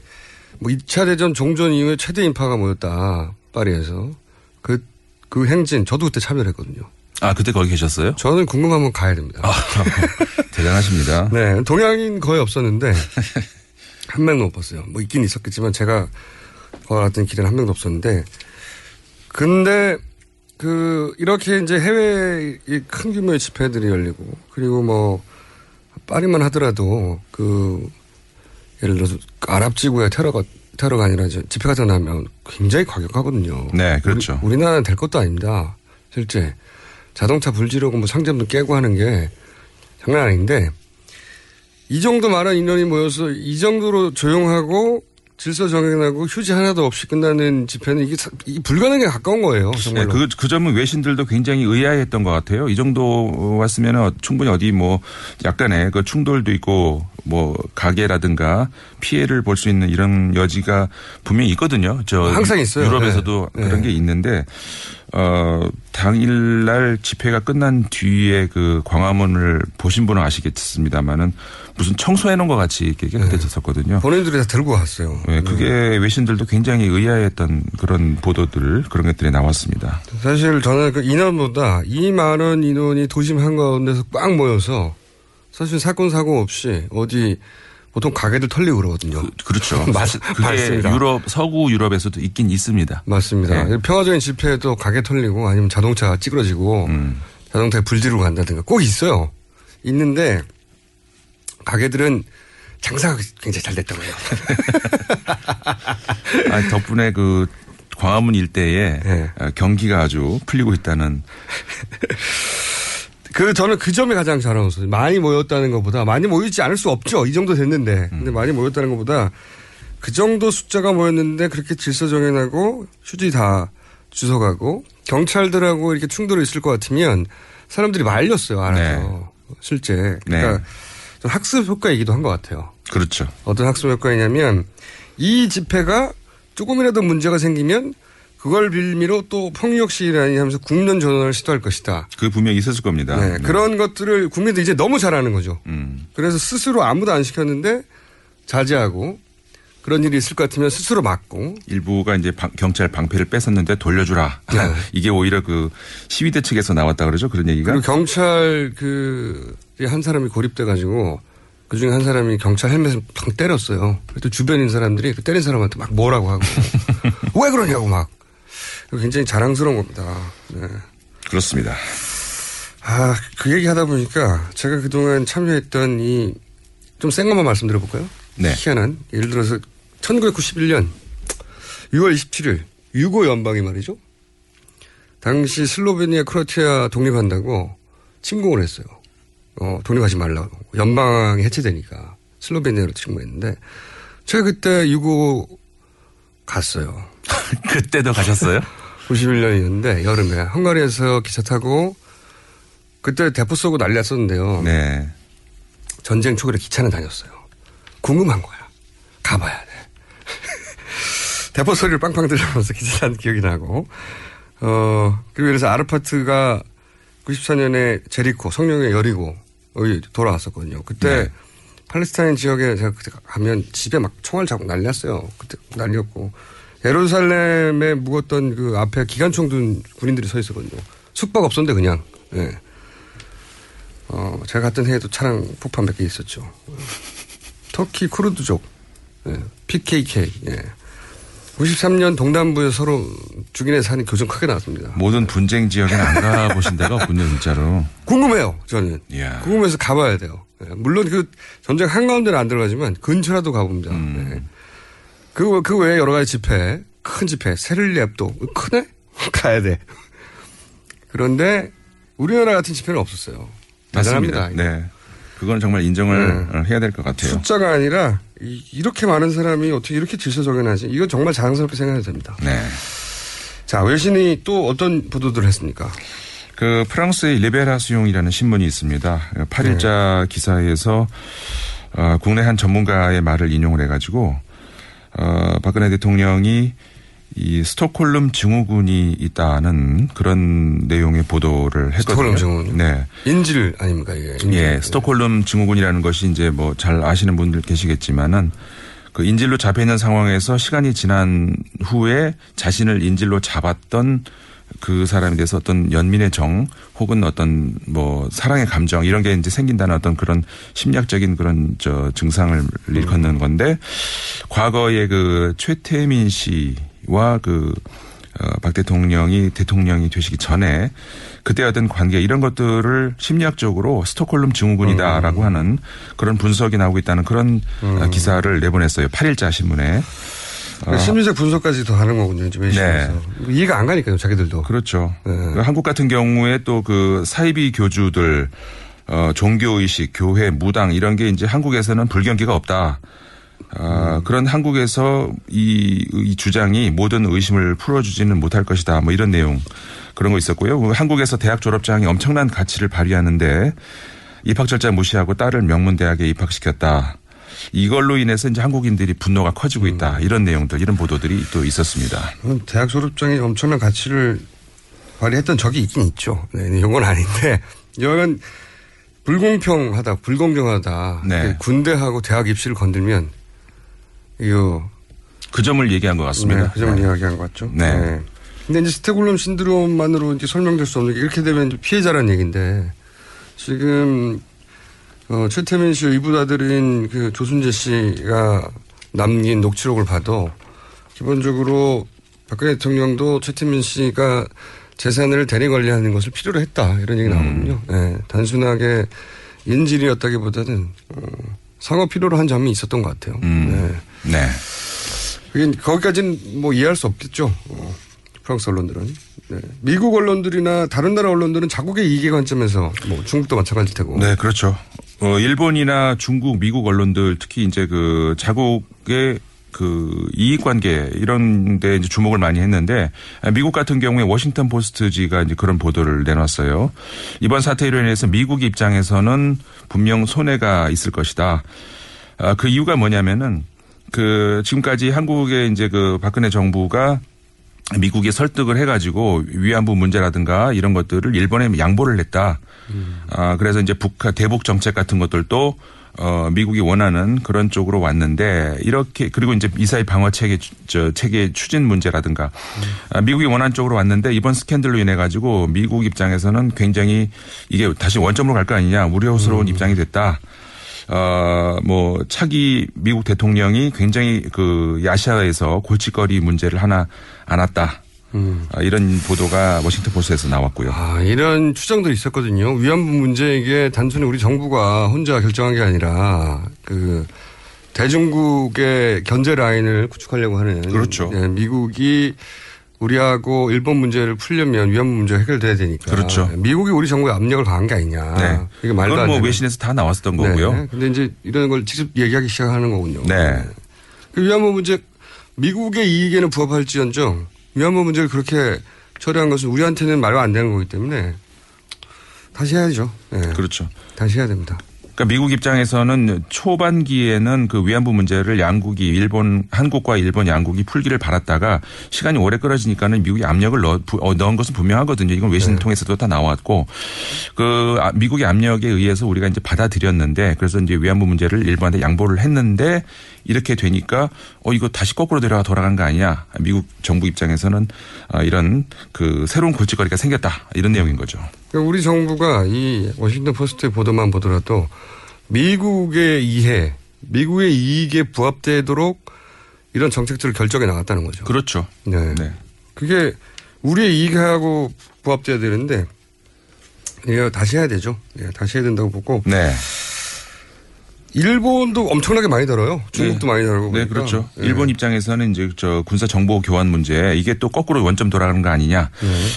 뭐 2차 대전 종전 이후에 최대 인파가 모였다. 파리에서. 그, 그 행진 저도 그때 참여를 했거든요. 아, 그때 거기 계셨어요? 저는 궁금하면 가야 됩니다. 아, 대단하십니다. 네. 동양인 거의 없었는데 한 명도 못 봤어요. 뭐 있긴 있었겠지만 제가 걸어갔던 길에는 한 명도 없었는데 근데 그 이렇게 이제 해외 큰 규모의 집회들이 열리고 그리고 뭐 파리만 하더라도 그 예를 들어서 아랍 지구의 테러가 테러가 아니라 집회 같은 나면 굉장히 과격하거든요. 네, 그렇죠. 우리, 우리나라는 될 것도 아닙니다. 실제 자동차 불 지르고 뭐 상점도 깨고 하는 게 장난 아닌데 이 정도 많은 인원이 모여서 이 정도로 조용하고 질서 정연하고 휴지 하나도 없이 끝나는 집회는 이게, 이게 불가능에 가까운 거예요. 정말로. 네, 그, 그 점은 외신들도 굉장히 의아했던 것 같아요. 이 정도 왔으면 충분히 어디 뭐 약간의 그 충돌도 있고 뭐 가게라든가 피해를 볼 수 있는 이런 여지가 분명히 있거든요. 저 항상 있어요. 유럽에서도 네. 그런 게 있는데 어 당일날 집회가 끝난 뒤에 그 광화문을 보신 분은 아시겠습니다만은 무슨 청소해 놓은 것 같이 이렇게 깨끗해졌었거든요. 본인들이 다 들고 갔어요. 네, 그게 외신들도 굉장히 의아했던 그런 보도들 그런 것들이 나왔습니다. 사실 저는 그 인원보다 이 많은 인원이 도심 한가운데서 꽉 모여서 사실 사건 사고 없이 어디 보통 가게들 털리고 그러거든요. 그, 렇죠 맞, 맞습니다. 유럽 서구 유럽에서도 있긴 있습니다. 맞습니다. 네. 평화적인 집회에도 가게 털리고 아니면 자동차가 찌그러지고 음. 자동차에 불 지르고 간다든가 꼭 있어요. 있는데 가게들은 장사가 굉장히 잘 됐다고 해요. 아, 덕분에 그 광화문 일대에 네. 경기가 아주 풀리고 있다는 그 저는 그 점이 가장 자랑스러워요. 많이 모였다는 것보다 많이 모이지 않을 수 없죠. 이 정도 됐는데. 근데 많이 모였다는 것보다 그 정도 숫자가 모였는데 그렇게 질서 정연하고 휴지 다 주워가고 경찰들하고 이렇게 충돌이 있을 것 같으면 사람들이 말렸어요. 알아서. 실제. 그러니까 좀 학습 효과이기도 한 것 같아요. 그렇죠. 어떤 학습 효과이냐면 이 집회가 조금이라도 문제가 생기면 그걸 빌미로 또 폭력 시위라니 하면서 국면 전환을 시도할 것이다. 그 분명히 있었을 겁니다. 네, 그런 것들을 국민들이 이제 너무 잘하는 거죠. 음. 그래서 스스로 아무도 안 시켰는데 자제하고 그런 일이 있을 것 같으면 스스로 막고 일부가 이제 방- 경찰 방패를 뺏었는데 돌려주라. 네. 이게 오히려 그 시위대 측에서 나왔다 그러죠. 그런 얘기가. 그리고 경찰 그 한 사람이 고립돼 가지고 그 중에 한 사람이 경찰 헬멧을 팡 때렸어요. 그래도 주변인 사람들이 그 때린 사람한테 막 뭐라고 하고 왜 그러냐고 막 굉장히 자랑스러운 겁니다. 네. 그렇습니다. 아, 그 얘기 하다 보니까 제가 그동안 참여했던 이 좀 센 것만 말씀드려 볼까요? 네. 희한한. 예를 들어서 1991년 6월 27일 유고 연방이 말이죠. 당시 슬로베니아 크로아티아 독립한다고 침공을 했어요. 어, 독립하지 말라고. 연방이 해체되니까. 슬로베니아로 침공했는데 제가 그때 유고 갔어요. 그때도 가셨어요? 91년이었는데 여름에 헝가리에서 기차 타고 그때 대포 쏘고 난리 났었는데요. 네. 전쟁 초기에 기차는 다녔어요. 궁금한 거야. 가봐야 돼. 대포 소리를 빵빵 들으면서 탄 기억이 나고. 어, 그리고 그래서 아르파트가 94년에 제리코, 성령의 여리고, 여기 돌아왔었거든요. 그때 네. 팔레스타인 지역에 제가 그때 가면 집에 막 총알 잡고 난리 났어요. 그때 난리였고. 예루살렘에 묵었던 그 앞에 기관총 든 군인들이 서 있었거든요. 숙박 없었는데 그냥. 예. 어, 제가 갔던 해에도 차량 폭파 몇개 있었죠. 터키 쿠르드족, 예, PKK, 예. 93년 동남부에 서로 죽인의 산이 교정 크게 나왔습니다. 모든 분쟁 지역에는 안 가보신 데가 없군요, 진짜로. 궁금해요, 저는. 이야. 궁금해서 가봐야 돼요. 예, 물론 그 전쟁 한가운데는 안 들어가지만 근처라도 가봅니다. 예. 그, 그 외에 여러 가지 집회, 큰 집회, 세를리앱도 크네? 가야 돼. 그런데 우리나라 같은 집회는 없었어요. 맞습니다. 대단합니다. 네. 그건 정말 인정을 네. 어, 해야 될 것 같아요. 숫자가 아니라 이, 렇게 많은 사람이 어떻게 이렇게 질서정연하지? 이거 정말 자랑스럽게 생각해야 됩니다. 네. 자, 외신이 또 어떤 보도들을 했습니까? 그 프랑스의 리베라시옹이라는 신문이 있습니다. 8일자 네. 기사에서 어, 국내 한 전문가의 말을 인용을 해가지고 어, 박근혜 대통령이 이 스톡홀름 증후군이 있다는 그런 내용의 보도를 했거든요. 스톡홀름 증후군요? 네. 인질 아닙니까, 이게? 인질. 예, 스톡홀름 증후군이라는 것이 이제 뭐 잘 아시는 분들 계시겠지만은 그 인질로 잡혀 있는 상황에서 시간이 지난 후에 자신을 인질로 잡았던 그 사람에 대해서 어떤 연민의 정 혹은 어떤 뭐 사랑의 감정 이런 게 이제 생긴다는 어떤 그런 심리학적인 그런 저 증상을 일컫는 건데 과거에 그 최태민 씨 와 그 어, 박 대통령이 대통령이 되시기 전에 그때 하던 관계 이런 것들을 심리학적으로 스톡홀름 증후군이다라고 하는 그런 분석이 나오고 있다는 그런 어, 기사를 내보냈어요. 8일자 신문에. 어, 심리적 분석까지 더 하는 거군요, 이제 외신에서. 이해가 안 가니까요, 자기들도. 그렇죠. 그 한국 같은 경우에 또 그 사이비 교주들 어, 종교의식, 교회, 무당 이런 게 이제 한국에서는 불경기가 없다. 아, 그런 한국에서 이, 이 주장이 모든 의심을 풀어주지는 못할 것이다. 뭐 이런 내용 그런 거 있었고요. 그 한국에서 대학 졸업장이 엄청난 가치를 발휘하는데 입학 절차 무시하고 딸을 명문 대학에 입학시켰다. 이걸로 인해서 이제 한국인들이 분노가 커지고 있다. 이런 내용들, 이런 보도들이 또 있었습니다. 음, 대학 졸업장이 엄청난 가치를 발휘했던 적이 있긴 있죠. 네, 이건 아닌데, 여하간 불공평하다, 불공정하다. 네. 군대하고 대학 입시를 건들면, 이거. 그 점을 얘기한 것 같습니다. 네, 그 점을 네. 이야기한 것 같죠. 네. 근데 이제 스테골름 신드롬만으로 이제 설명될 수 없는 게 이렇게 되면 피해자라는 얘기인데, 지금, 어, 최태민 씨 이부 아들인 그 조순재 씨가 남긴 녹취록을 봐도 기본적으로 박근혜 대통령도 최태민 씨가 재산을 대리 관리하는 것을 필요로 했다 이런 얘기 나오거든요. 네, 단순하게 인질이었다기보다는 어, 상호 필요로 한 점이 있었던 것 같아요. 네. 네. 그게 거기까지는 뭐 이해할 수 없겠죠. 어, 프랑스 언론들은. 네. 미국 언론들이나 다른 나라 언론들은 자국의 이익의 관점에서 뭐 중국도 마찬가지일 테고. 네, 그렇죠. 어, 일본이나 중국, 미국 언론들 특히 이제 그 자국의 그 이익 관계 이런 데 이제 주목을 많이 했는데 미국 같은 경우에 워싱턴 포스트지가 이제 그런 보도를 내놨어요. 이번 사태로 인해서 미국 입장에서는 분명 손해가 있을 것이다. 아, 그 이유가 뭐냐면은 그 지금까지 한국의 이제 그 박근혜 정부가 미국이 설득을 해가지고 위안부 문제라든가 이런 것들을 일본에 양보를 했다. 아, 그래서 이제 북한 대북 정책 같은 것들도 어, 미국이 원하는 그런 쪽으로 왔는데 이렇게 그리고 이제 미사일 방어 체계 저 체계 추진 문제라든가 아, 미국이 원하는 쪽으로 왔는데 이번 스캔들로 인해 가지고 미국 입장에서는 굉장히 이게 다시 원점으로 갈 거 아니냐 우려스러운 입장이 됐다. 어, 뭐, 차기 미국 대통령이 굉장히 그 야시아에서 골칫거리 문제를 하나 안았다. 아, 이런 보도가 워싱턴 포스트에서 나왔고요. 아, 이런 추정들이 있었거든요. 위안부 문제 이게 단순히 우리 정부가 혼자 결정한 게 아니라 그 대중국의 견제 라인을 구축하려고 하는 그렇죠. 네, 미국이 우리하고 일본 문제를 풀려면 위안부 문제가 해결돼야 되니까. 그렇죠. 미국이 우리 정부에 압력을 가한 게 아니냐. 네. 이게 말도 그건 안뭐 되는. 외신에서 다 나왔었던 네. 거고요. 근데 이제 이런 걸 직접 얘기하기 시작하는 거군요. 네. 그 위안부 문제 미국의 이익에는 부합할지언정 위안부 문제를 그렇게 처리한 것은 우리한테는 말도 안 되는 거기 때문에 다시 해야죠. 네. 그렇죠. 다시 해야 됩니다. 그러니까 미국 입장에서는 초반기에는 그 위안부 문제를 양국이 일본 한국과 일본 양국이 풀기를 바랐다가 시간이 오래 끌어지니까는 미국이 압력을 넣, 부- 어, 넣은 것은 분명하거든요. 이건 외신 통해서도 다 나왔고 그 아, 미국의 압력에 의해서 우리가 이제 받아들였는데 그래서 이제 위안부 문제를 일본한테 양보를 했는데 이렇게 되니까 어 이거 다시 거꾸로 내려가 돌아간 거 아니냐. 미국 정부 입장에서는 어, 이런 그 새로운 골칫거리가 생겼다 이런 내용인 거죠. 그러니까 우리 정부가 이 워싱턴 포스트의 보도만 보더라도 미국의 이해, 미국의 이익에 부합되도록 이런 정책들을 결정해 나갔다는 거죠. 그렇죠. 네. 그게 우리의 이익하고 부합돼야 되는데 예, 다시 해야 되죠. 예, 다시 해야 된다고 보고. 네. 일본도 엄청나게 많이 들어요. 중국도 많이 들고. 네, 그렇죠. 일본 입장에서는 이제 저 군사 정보 교환 문제 이게 또 거꾸로 원점 돌아가는 거 아니냐.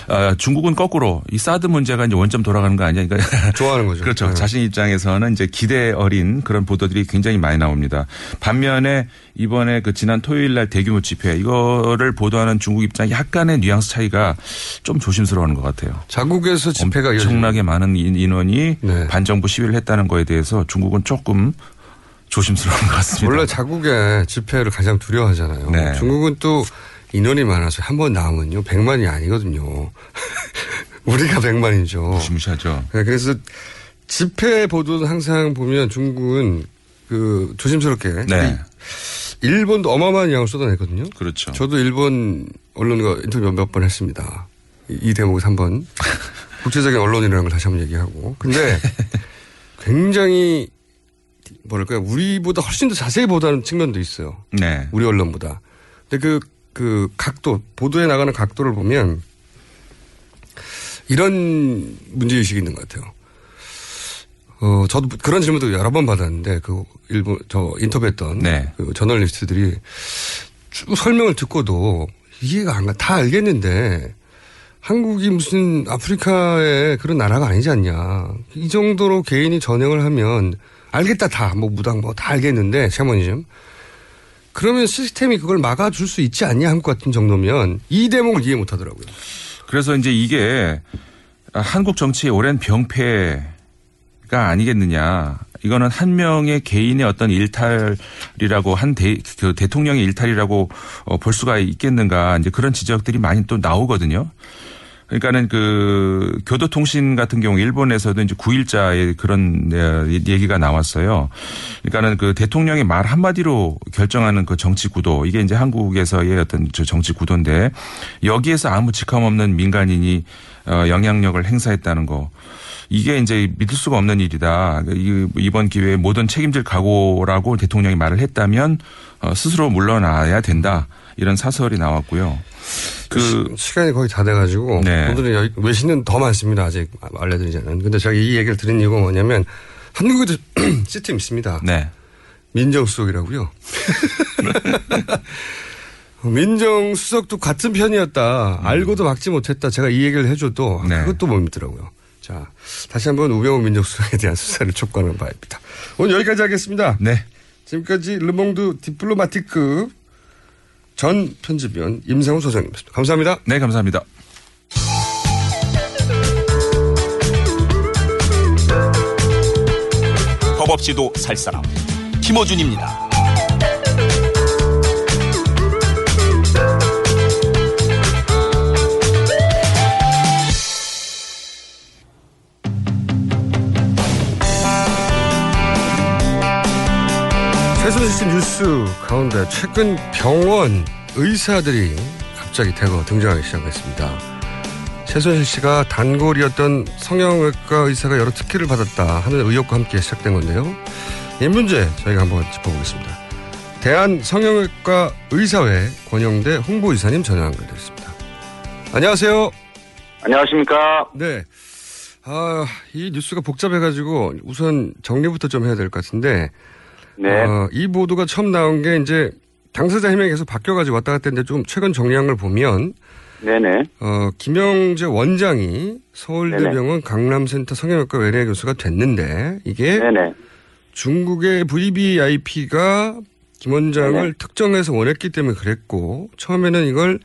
아, 중국은 거꾸로 이 사드 문제가 이제 원점 돌아가는 거 아니냐. 그러니까 좋아하는 거죠. 그렇죠. 자신 입장에서는 이제 기대 어린 그런 보도들이 굉장히 많이 나옵니다. 반면에 이번에 그 지난 토요일 날 대규모 집회 이거를 보도하는 중국 입장 약간의 뉘앙스 차이가 좀 조심스러운 것 같아요. 자국에서 집회가 엄청나게 많은 인- 인원이 반정부 시위를 했다는 거에 대해서 중국은 조금 조심스러운 것 같습니다. 원래 자국의 집회를 가장 두려워하잖아요. 네. 중국은 또 인원이 많아서 한 번 나오면요. 100만이 아니거든요. 우리가 100만이죠. 무시무시하죠. 그래서 집회 보도는 항상 보면 중국은 그 조심스럽게 네. 일본도 어마어마한 양을 쏟아냈거든요. 그렇죠. 저도 일본 언론과 인터뷰 몇 번 했습니다. 이, 이 대목에서 한번 국제적인 언론이라는 걸 다시 한번 얘기하고. 근데 굉장히 뭐랄까요. 우리보다 훨씬 더 자세히 보다는 측면도 있어요. 네. 우리 언론보다. 근데 그, 그 각도, 보도에 나가는 각도를 보면 이런 문제의식이 있는 것 같아요. 어, 저도 그런 질문도 여러 번 받았는데 그 일본, 저 인터뷰했던 네. 그 저널리스트들이 쭉 설명을 듣고도 이해가 안 가. 다 알겠는데 한국이 무슨 아프리카의 그런 나라가 아니지 않냐. 이 정도로 개인이 전행을 하면 알겠다 다. 뭐 무당 뭐 다 알겠는데 샤머니즘. 그러면 시스템이 그걸 막아줄 수 있지 않냐 한국 같은 정도면 이 대목을 이해 못 하더라고요. 그래서 이제 이게 한국 정치의 오랜 병폐가 아니겠느냐. 이거는 한 명의 개인의 어떤 일탈이라고 한 대, 그 대통령의 일탈이라고 어, 볼 수가 있겠는가. 이제 그런 지적들이 많이 또 나오거든요. 그러니까는 그 교도통신 같은 경우 일본에서도 이제 9일자의 그런 어, 얘기가 나왔어요. 그러니까는 그 대통령의 말 한마디로 결정하는 그 정치 구도 이게 이제 한국에서의 어떤 저 정치 구도인데 여기에서 아무 직함 없는 민간인이 어, 영향력을 행사했다는 거. 이게 이제 믿을 수가 없는 일이다. 이- 이번 기회에 모든 책임질 각오라고 대통령이 말을 했다면 어, 스스로 물러나야 된다. 이런 사설이 나왔고요. 그 시 간이 거의 다 돼가지고 네. 오늘은 외신은 더 많습니다. 아직 알려드리자는. 근데 제가 이 얘기를 드린 이유가 뭐냐면 한국에도 시스템 있습니다. 네. 민정수석이라고요. 민정수석도 같은 편이었다. 알고도 막지 못했다. 제가 이 얘기를 해줘도 네. 그것도 못 믿더라고요. 자, 다시 한번 우병우 민정수석에 대한 수사를 촉구하는 바입니다. 오늘 여기까지 하겠습니다. 네. 지금까지 르몽드 디플로마티급 전 편집위원 임상훈 소장님이었습니다. 감사합니다. 네, 감사합니다. 법 없이도 살 사람 김어준입니다. 최선실 뉴스 가운데 최근 병원 의사들이 갑자기 대거 등장하기 시작했습니다. 최선실 씨가 단골이었던 성형외과 의사가 여러 특혜를 받았다 하는 의혹과 함께 시작된 건데요. 이 문제 저희가 한번 짚어보겠습니다. 대한 성형외과 의사회 권영대 홍보이사님 전화 연결되어 있습니다. 안녕하세요. 안녕하십니까. 네. 아, 이 뉴스가 복잡해가지고 우선 정리부터 좀 해야 될 것 같은데. 네. 어, 이 보도가 처음 나온 게 이제 당사자 해명이 계속 바뀌어가지고 왔다 갔다 했는데 좀 최근 정리한 걸 보면 네네. 어, 김영재 원장이 서울대병원 네네. 강남센터 성형외과 외래 교수가 됐는데 이게 네네. 중국의 VVIP가 김 원장을 네네. 특정해서 원했기 때문에 그랬고 처음에는 이걸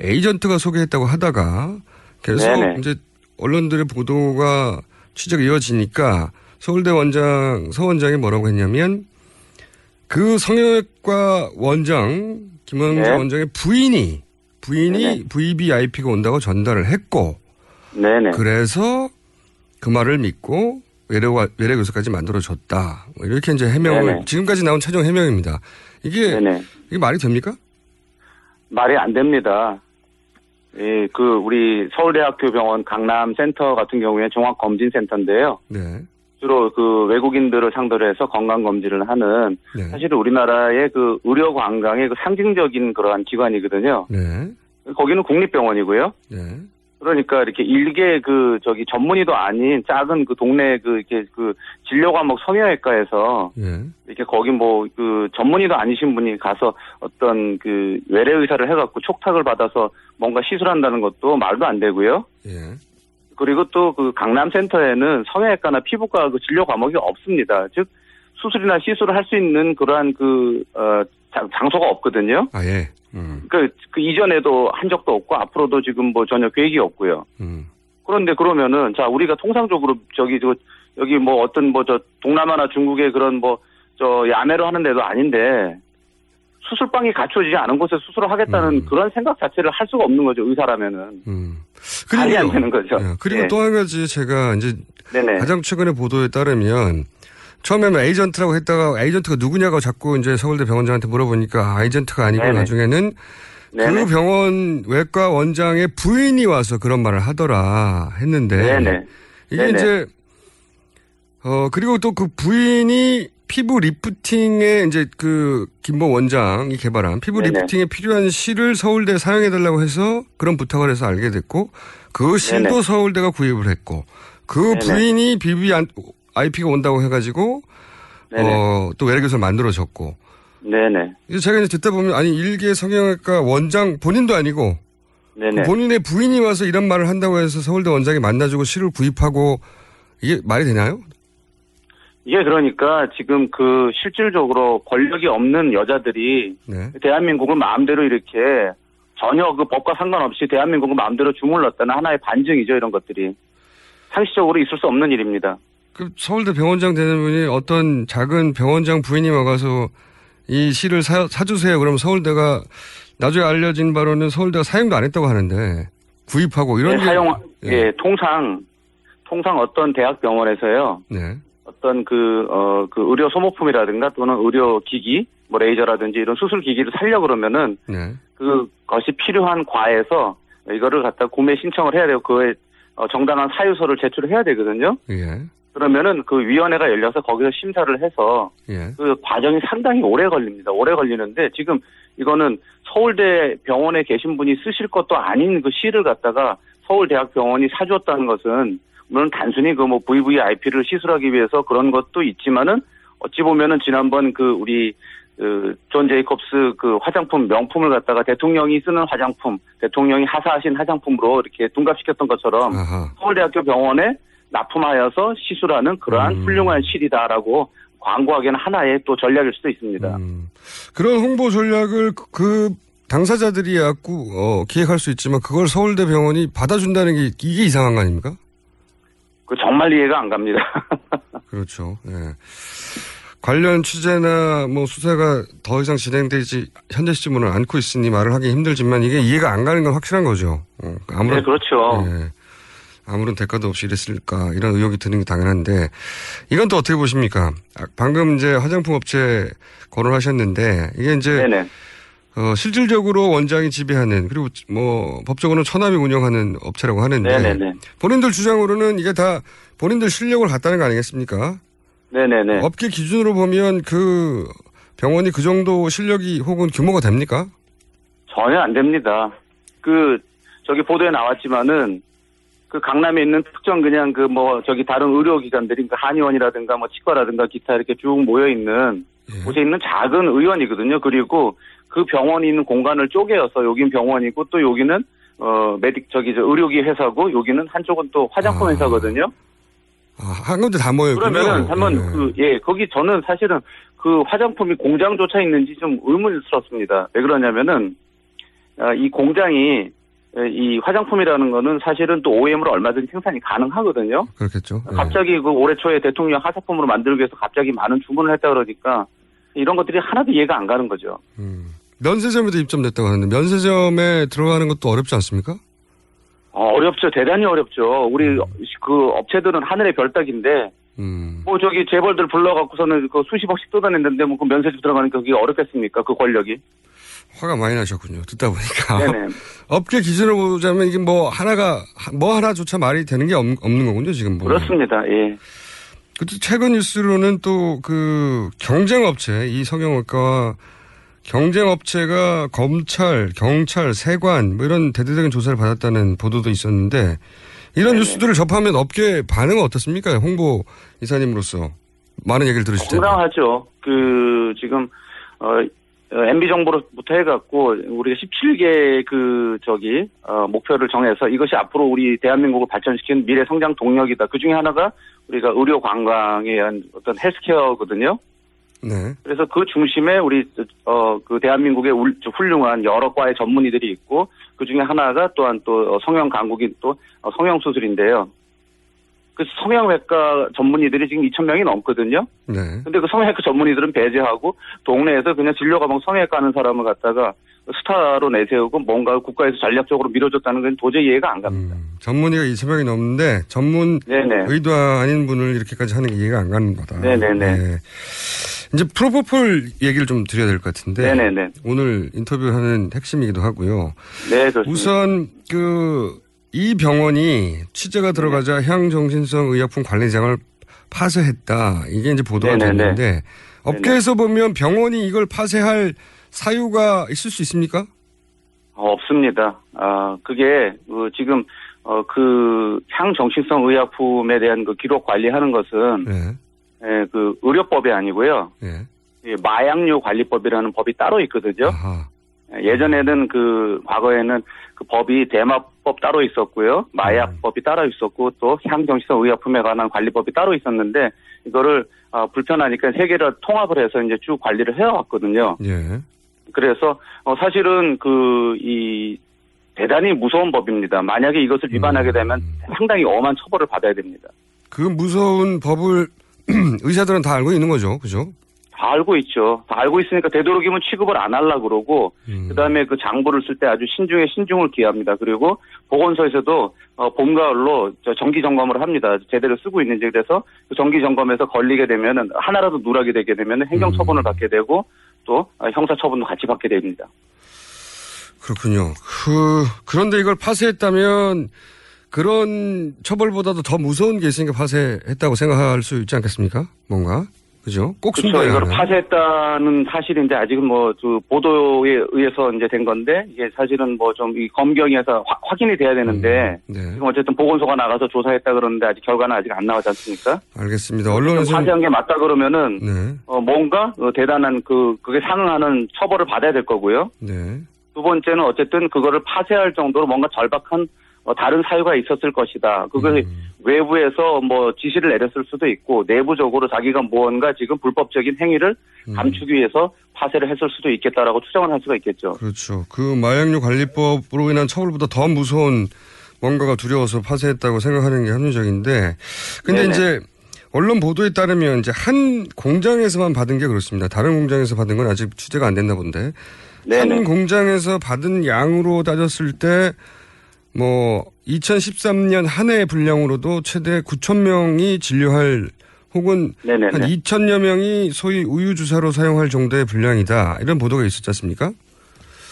에이전트가 소개했다고 하다가 계속. 이제 언론들의 보도가 취재가 이어지니까 서울대 원장 서 원장이 뭐라고 했냐면 그 성형외과 원장 김원재 네. 원장의 부인이 부인이 네네. VVIP가 온다고 전달을 했고 네네. 그래서 그 말을 믿고 외래 외래 교수까지 만들어 줬다. 뭐 이렇게 이제 해명을 네네. 지금까지 나온 최종 해명입니다. 이게. 이게 말이 됩니까? 말이 안 됩니다. 예, 그 우리 서울대학교 병원 강남센터 같은 경우에 종합검진센터인데요. 네. 주로 그 외국인들을 상대로 해서 건강 검진을 하는 네. 사실 우리나라의 그 의료 관광의 그 상징적인 그러한 기관이거든요. 네. 거기는 국립병원이고요. 네. 그러니까 이렇게 일개 그 저기 전문의도 아닌 작은 그 동네 그 이렇게 그 진료 과목 성형외과에서 예. 이렇게 거기 뭐 그 전문의도 아니신 분이 가서 어떤 그 외래 의사를 해갖고 촉탁을 받아서 뭔가 시술한다는 것도 말도 안 되고요. 예. 그리고 또 그 강남센터에는 성형외과나 피부과 그 진료 과목이 없습니다. 즉 수술이나 시술을 할 수 있는 그러한 그 어, 장- 장소가 없거든요. 아 예. 음. 그, 그 이전에도 한 적도 없고 앞으로도 지금 뭐 전혀 계획이 없고요. 음. 그런데 그러면은 자 우리가 통상적으로 저기 저 여기 뭐 어떤 뭐 저 동남아나 중국의 그런 뭐 저 야매로 하는 데도 아닌데 수술방이 갖춰지지 않은 곳에 수술을 하겠다는 그런 생각 자체를 할 수가 없는 거죠 의사라면은 말이 안 되는 거죠. 예, 그리고 예. 또한 가지 제가 이제 네네. 가장 최근의 보도에 따르면 처음에는 에이전트라고 했다가 에이전트가 누구냐고 자꾸 이제 서울대 병원장한테 물어보니까 아, 에이전트가 아니고 네네. 나중에는 네네. 그 병원 외과 원장의 부인이 와서 그런 말을 하더라 했는데. 이게 네네. 이제 어 그리고 또 그 부인이 피부 리프팅에 이제 그 김모 원장이 개발한 피부 네네. 리프팅에 필요한 실을 서울대 사용해 달라고 해서 그런 부탁을 해서 알게 됐고 그 실도 네네. 서울대가 구입을 했고 그 네네. 부인이 VVIP가 온다고 해가지고 네네. 어또 외래 교수를 만들어졌고 네네. 이제 제가 이제 듣다 보면 아니 일개 성형외과 원장 본인도 아니고 네네. 그 본인의 부인이 와서 이런 말을 한다고 해서 서울대 원장이 만나주고 실을 구입하고 이게 말이 되나요? 이게 그러니까 지금 그 실질적으로 권력이 없는 여자들이 네. 대한민국을 마음대로 이렇게 전혀 그 법과 상관없이 대한민국을 마음대로 주물렀다는 하나의 반증이죠 이런 것들이 상식적으로 있을 수 없는 일입니다. 그 서울대 병원장 되는 분이 어떤 작은 병원장 부인이 와가서 이 실을 사, 사주세요. 그러면 서울대가 나중에 알려진 바로는 서울대가 사용도 안 했다고 하는데 구입하고 이런 예, 일- 사용 예. 예 통상 통상 어떤 대학 병원에서요 네. 어떤 그, 어, 그 의료 소모품이라든가 또는 의료 기기, 뭐 레이저라든지 이런 수술 기기를 살려 그러면은 네. 그것이 필요한 과에서 이거를 갖다 구매 신청을 해야 되고 그에 어, 정당한 사유서를 제출을 해야 되거든요. 예. 그러면은 그 위원회가 열려서 거기서 심사를 해서 예. 그 과정이 상당히 오래 걸립니다. 오래 걸리는데 지금 이거는 서울대 병원에 계신 분이 쓰실 것도 아닌 그 실을 갖다가 서울대학병원이 사주었다는 것은 물론 단순히 그 뭐 VVIP를 시술하기 위해서 그런 것도 있지만은 어찌 보면은 지난번 그 우리 그, 존 제이콥스 그 화장품 명품을 갖다가 대통령이 쓰는 화장품, 대통령이 하사하신 화장품으로 이렇게 둔갑시켰던 것처럼 서울대학교 병원에 납품하여서 시술하는 그러한 훌륭한 실이다라고 광고하기에는 하나의 또 전략일 수도 있습니다. 그런 홍보 전략을 그- 그 당사자들이 갖고 어, 기획할 수 있지만 그걸 서울대 병원이 받아준다는 게 이게 이상한 거 아닙니까? 그 정말 이해가 안 갑니다. 그렇죠. 예. 관련 취재나 뭐 수사가 더 이상 진행되지 현재 시점으로는 않고 있으니 말을 하기 힘들지만 이게 이해가 안 가는 건 확실한 거죠. 어, 아무런 네, 그렇죠. 예. 아무런 대가도 없이 이랬을까 이런 의혹이 드는 게 당연한데 이건 또 어떻게 보십니까? 아, 방금 이제 화장품 업체 거론하셨는데 이게 이제 네네. 어, 실질적으로 원장이 지배하는 그리고 뭐 법적으로는 천함이 운영하는 업체라고 하는데 네네네. 본인들 주장으로는 이게 다 본인들 실력을 갖다는 거 아니겠습니까? 네네네. 업계 기준으로 보면 그 병원이 그 정도 실력이 혹은 규모가 됩니까? 전혀 안 됩니다. 그 저기 보도에 나왔지만은 그 강남에 있는 특정 그냥 그 뭐 저기 다른 의료기관들이 그 한의원이라든가 뭐 치과라든가 기타 이렇게 쭉 모여 있는 곳에 있는 작은 의원이거든요. 그리고 그 병원이 있는 공간을 쪼개어서 여긴 병원이고 또 여기는 어 메딕 저기 저 의료기 회사고 여기는 한쪽은 또 화장품 회사거든요. 아, 한 군데 다 모여 있군요. 그러면은 한번 그예 거기 저는 사실은 그 화장품이 공장조차 있는지 좀 의문스럽습니다. 왜 그러냐면은 아, 이 공장이 에, 이 화장품이라는 거는 사실은 또 OEM으로 얼마든지 생산이 가능하거든요. 그렇겠죠. 예. 갑자기 그 올해 초에 대통령 하사품으로 만들기 위해서 갑자기 많은 주문을 했다 그러니까 이런 것들이 하나도 이해가 안 가는 거죠. 면세점에도 입점됐다고 하는데 면세점에 들어가는 것도 어렵지 않습니까? 어, 어렵죠. 대단히 어렵죠. 우리 그 업체들은 하늘의 별따기인데 뭐 저기 재벌들 불러갖고서는 그 수십억씩 뜯어냈는데 뭐 그 면세점 들어가니까 그게 어렵겠습니까? 그 권력이. 화가 많이 나셨군요. 듣다 보니까. 네네. 업계 기준으로 보자면 이게 뭐 하나가 뭐 하나조차 말이 되는 게 없, 는 거군요. 지금 보면. 그렇습니다. 예. 그때 최근 뉴스로는 또 그 경쟁 업체 이 성형외과와 경쟁업체가 검찰, 경찰, 세관 뭐 이런 대대적인 조사를 받았다는 보도도 있었는데 이런 뉴스들을 접하면 업계 반응은 어떻습니까? 홍보 이사님으로서 많은 얘기를 들으실 텐데. 건강하죠. 그 지금 어 MB 정보로부터 해갖고 우리가 17개 그 저기 어, 목표를 정해서 이것이 앞으로 우리 대한민국을 발전시키는 미래 성장 동력이다. 그 중에 하나가 우리가 의료 관광에 의한 어떤 헬스케어거든요. 네. 그래서 그 중심에 우리 어 그 대한민국의 울- 훌륭한 여러 과의 전문의들이 있고 그 중에 하나가 또한 또 성형 강국인 또 어, 성형 수술인데요. 그 성형외과 전문의들이 지금 2천 명이 넘거든요. 네. 근데 그 성형외과 전문의들은 배제하고 동네에서 그냥 진료 가방 성형외과 하는 사람을 갖다가 스타로 내세우고 뭔가 국가에서 전략적으로 밀어줬다는 건 도저히 이해가 안 갑니다. 전문의가 2천 명이 넘는데 전문 네네. 의도 아닌 분을 이렇게까지 하는 게 이해가 안 가는 거다. 네네네. 네. 이제 프로포폴 얘기를 좀 드려야 될 것 같은데 네네네. 오늘 인터뷰하는 핵심이기도 하고요. 네, 그렇습니다. 우선 그 이 병원이 취재가 들어가자 향정신성 의약품 관리장을 파쇄했다. 이게 이제 보도가 네네네. 됐는데 업계에서 보면 병원이 이걸 파쇄할 사유가 있을 수 있습니까? 어, 없습니다. 아, 그게, 그, 지금, 어, 그, 향정신성 의약품에 대한 그 기록 관리하는 것은, 예, 그, 의료법이 아니고요. 예, 마약류 관리법이라는 법이 따로 있거든요. 예, 예전에는 그, 과거에는 그 법이 대마법 따로 있었고요. 마약법이 따로 있었고, 또 향정신성 의약품에 관한 관리법이 따로 있었는데, 이거를, 아, 불편하니까 세 개를 통합을 해서 이제 쭉 관리를 해왔거든요. 예. 그래서 어, 사실은 그 이 대단히 무서운 법입니다. 만약에 이것을 위반하게 되면 상당히 엄한 처벌을 받아야 됩니다. 그 무서운 법을 의사들은 다 알고 있는 거죠. 그죠? 다 알고 있죠. 다 알고 있으니까 되도록이면 취급을 안 하려 그러고 그다음에 그 장부를 쓸 때 아주 신중에 신중을 기합니다. 그리고 보건소에서도 어, 봄 가을로 저 정기 점검을 합니다. 제대로 쓰고 있는지 그래서 그 정기 점검에서 걸리게 되면은 하나라도 누락이 되게 되면 행정 처분을 받게 되고 또 아, 형사 처분도 같이 받게 됩니다. 그렇군요. 그, 그런데 이걸 파쇄했다면 그런 처벌보다도 더 무서운 게 있으니까 파쇄했다고 생각할 수 있지 않겠습니까? 뭔가? 그죠? 꼭 그렇죠. 숨겨야 이걸 하는. 파쇄했다는 사실인데 아직은 뭐 그 보도에 의해서 이제 된 건데 이게 사실은 뭐 좀 이 검경에서 화- 확인이 돼야 되는데 네. 지금 어쨌든 보건소가 나가서 조사했다 그러는데 아직 결과는 아직 안 나오지 않습니까? 알겠습니다. 언론에서 파쇄한 게 맞다 그러면은 네. 어, 뭔가 어, 대단한 그 그게 상응하는 처벌을 받아야 될 거고요. 네. 두 번째는 어쨌든 그거를 파쇄할 정도로 뭔가 절박한 어, 다른 사유가 있었을 것이다. 그걸 외부에서 뭐 지시를 내렸을 수도 있고 내부적으로 자기가 무언가 지금 불법적인 행위를 감추기 위해서 파쇄를 했을 수도 있겠다라고 추정을 할 수가 있겠죠. 그렇죠. 그 마약류 관리법으로 인한 처벌보다 더 무서운 뭔가가 두려워서 파쇄했다고 생각하는 게 합리적인데, 근데 네네. 이제 언론 보도에 따르면 이제 한 공장에서만 받은 게 그렇습니다. 다른 공장에서 받은 건 아직 취재가 안 됐나 본데, 한 공장에서 받은 양으로 따졌을 때, 뭐 2013년 한 해 분량으로도 최대 9천 명이 진료할 혹은 네네네. 한 2천여 명이 소위 우유 주사로 사용할 정도의 분량이다 이런 보도가 있었지 않습니까?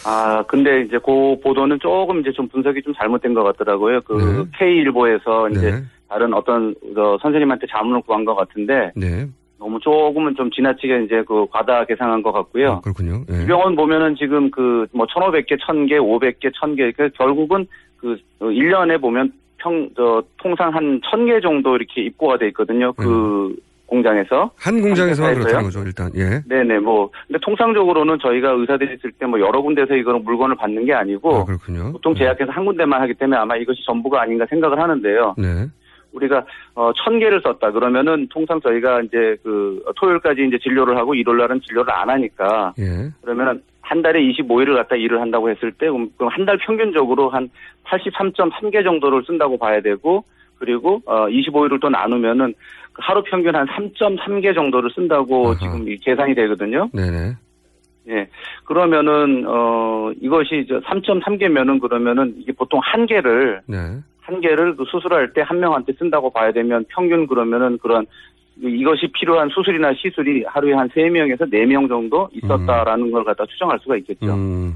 아 근데 이제 그 보도는 조금 이제 좀 분석이 좀 잘못된 것 같더라고요. 그 네. K일보에서 이제 다른 어떤 저 선생님한테 자문을 구한 것 같은데 네. 너무 조금은 좀 지나치게 이제 그 과다 계상한 것 같고요. 그렇군요. 예. 이 병원 보면은 지금 그 뭐 1,500개, 1,000개, 500개, 1,000개. 그 결국은 그 1년에 보면 평, 저, 통상 한 1,000개 정도 이렇게 입고가 돼 있거든요. 그 공장에서. 한 공장에서만 회사에서요? 그렇다는 거죠, 일단. 예. 네네, 뭐. 근데 통상적으로는 저희가 의사들이 있을 때 뭐 여러 군데서 이거는 물건을 받는 게 아니고. 그렇군요. 보통 제약회사 한 군데만 하기 때문에 아마 이것이 전부가 아닌가 생각을 하는데요. 네. 우리가 어, 천 개를 썼다 그러면은 통상 저희가 이제 그 토요일까지 이제 진료를 하고 일요일 날은 진료를 안 하니까 예. 그러면은 한 달에 25일을 갖다 일을 한다고 했을 때 그럼 한 달 평균적으로 한 83.3개 정도를 쓴다고 봐야 되고 그리고 어 25일을 또 나누면은 그 하루 평균 한 3.3개 정도를 쓴다고 지금 이 계산이 되거든요. 네네. 예. 그러면은 어 이것이 저 3.3개면은 그러면은 이게 보통 한 개를 네. 한 개를 그 수술할 때 한 명한테 쓴다고 봐야 되면 평균 그러면은 그런 이것이 필요한 수술이나 시술이 하루에 한 세명에서네 명 정도 있었다라는 걸 갖다 추정할 수가 있겠죠. 음.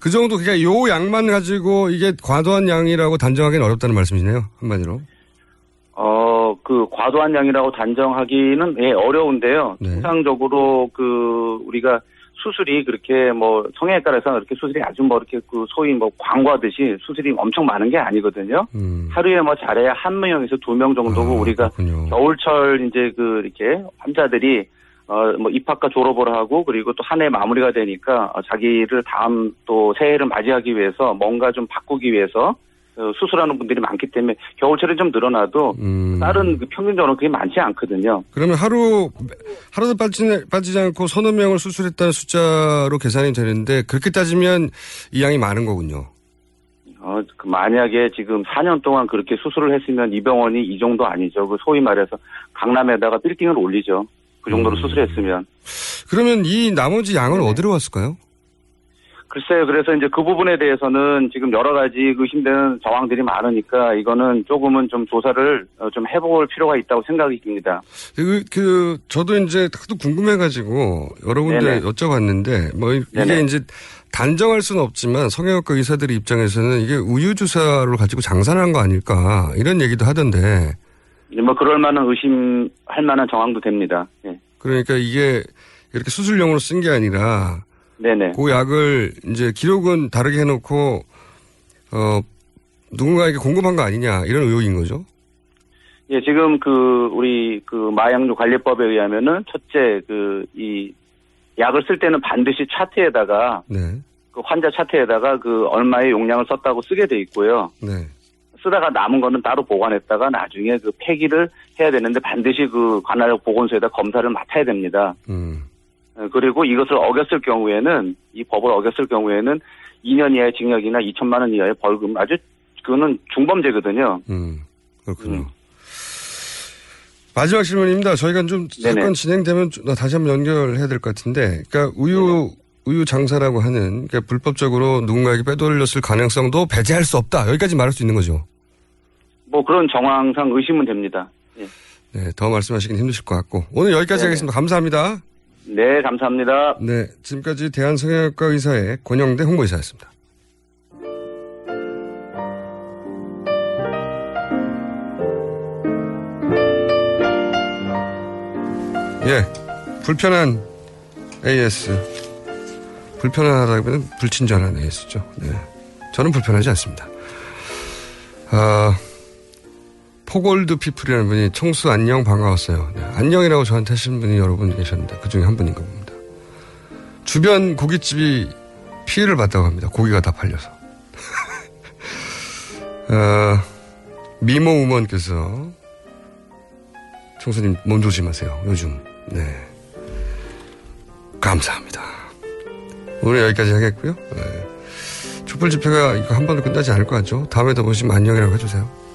그 정도, 그러니까 요 양만 가지고 이게 과도한 양이라고 단정하기는 어렵다는 말씀이시네요. 한마디로. 어, 그 과도한 양이라고 단정하기는 예, 어려운데요. 네. 통상적으로 그 우리가 수술이 그렇게 뭐 성형외과에서 그렇게 수술이 아주 뭐 이렇게 그 소위 뭐 광고하듯이 수술이 엄청 많은 게 아니거든요. 음. 하루에 뭐 잘해야 한 명에서 두 명 정도고 아, 우리가 겨울철 이제 그 이렇게 환자들이 어뭐 입학과 졸업을 하고 그리고 또 한 해 마무리가 되니까 어, 자기를 다음 또 새해를 맞이하기 위해서 뭔가 좀 바꾸기 위해서 어, 수술하는 분들이 많기 때문에 겨울철에 좀 늘어나도 음. 다른 그 평균적으로 그게 많지 않거든요. 그러면 하루, 하루도 빠지지, 빠지지 않고 서너 명을 수술했다는 숫자로 계산이 되는데 그렇게 따지면 이 양이 많은 거군요. 어, 그 만약에 지금 4년 동안 그렇게 수술을 했으면 이 병원이 이 정도 아니죠. 그 소위 말해서 강남에다가 빌딩을 올리죠. 그 정도로 수술했으면. 그러면 이 나머지 네. 양은 어디로 갔을까요? 글쎄요. 그래서 이제 그 부분에 대해서는 지금 여러 가지 의심되는 정황들이 많으니까 이거는 조금은 좀 조사를 어, 좀 해볼 필요가 있다고 생각이 듭니다. 그, 그, 저도 이제 하도 궁금해가지고 여러 군데 네네. 여쭤봤는데 뭐 이- 이게 네네. 이제 단정할 수는 없지만 성형외과 의사들의 입장에서는 이게 우유 주사를 가지고 장사한 거 아닐까 이런 얘기도 하던데 뭐 그럴 만한 의심할 만한 정황도 됩니다. 예. 그러니까 이게 이렇게 수술용으로 쓴 게 아니라 네네. 그 약을 이제 기록은 다르게 해놓고 어 누군가에게 공급한 거 아니냐 이런 의혹인 거죠. 예, 지금 그 우리 그 마약류 관리법에 의하면은 첫째 그 이 약을 쓸 때는 반드시 차트에다가 네. 그 환자 차트에다가 그 얼마의 용량을 썼다고 쓰게 돼 있고요. 네. 쓰다가 남은 거는 따로 보관했다가 나중에 그 폐기를 해야 되는데 반드시 그 관할 보건소에다 검사를 맡아야 됩니다. 음. 어, 그리고 이것을 어겼을 경우에는 이 법을 어겼을 경우에는 2년 이하의 징역이나 2천만 원 이하의 벌금 아주 그거는 중범죄거든요. 음. 그렇군요. 마지막 질문입니다. 저희가 좀 네네. 사건 진행되면 좀 다시 한번 연결해야 될 것 같은데, 그러니까 우유 우유 장사라고 하는 그러니까 불법적으로 누군가에게 빼돌렸을 가능성도 배제할 수 없다. 여기까지 말할 수 있는 거죠. 뭐 그런 정황상 의심은 됩니다. 예. 네, 더 말씀하시긴 힘드실 것 같고 오늘 여기까지 네네. 하겠습니다. 감사합니다. 네, 감사합니다. 네, 지금까지 대한성형외과 의사의 권영대 홍보이사였습니다. 예, 불편한 AS. 불편하다기보다는 불친절한 AS죠. 네. 저는 불편하지 않습니다. 아, 포골드 피플이라는 분이 청수 안녕 반가웠어요. 네, 안녕이라고 저한테 하신 분이 여러 분 계셨는데 그 중에 한 분인가 봅니다. 주변 고깃집이 피해를 봤다고 합니다. 고기가 다 팔려서. 어, 미모 우먼께서 청수님 몸 조심하세요. 요즘. 네. 감사합니다. 오늘 여기까지 하겠고요. 네. 촛불 집회가 이거 한 번도 끝나지 않을 것 같죠? 다음에도 보시면 안녕이라고 해주세요.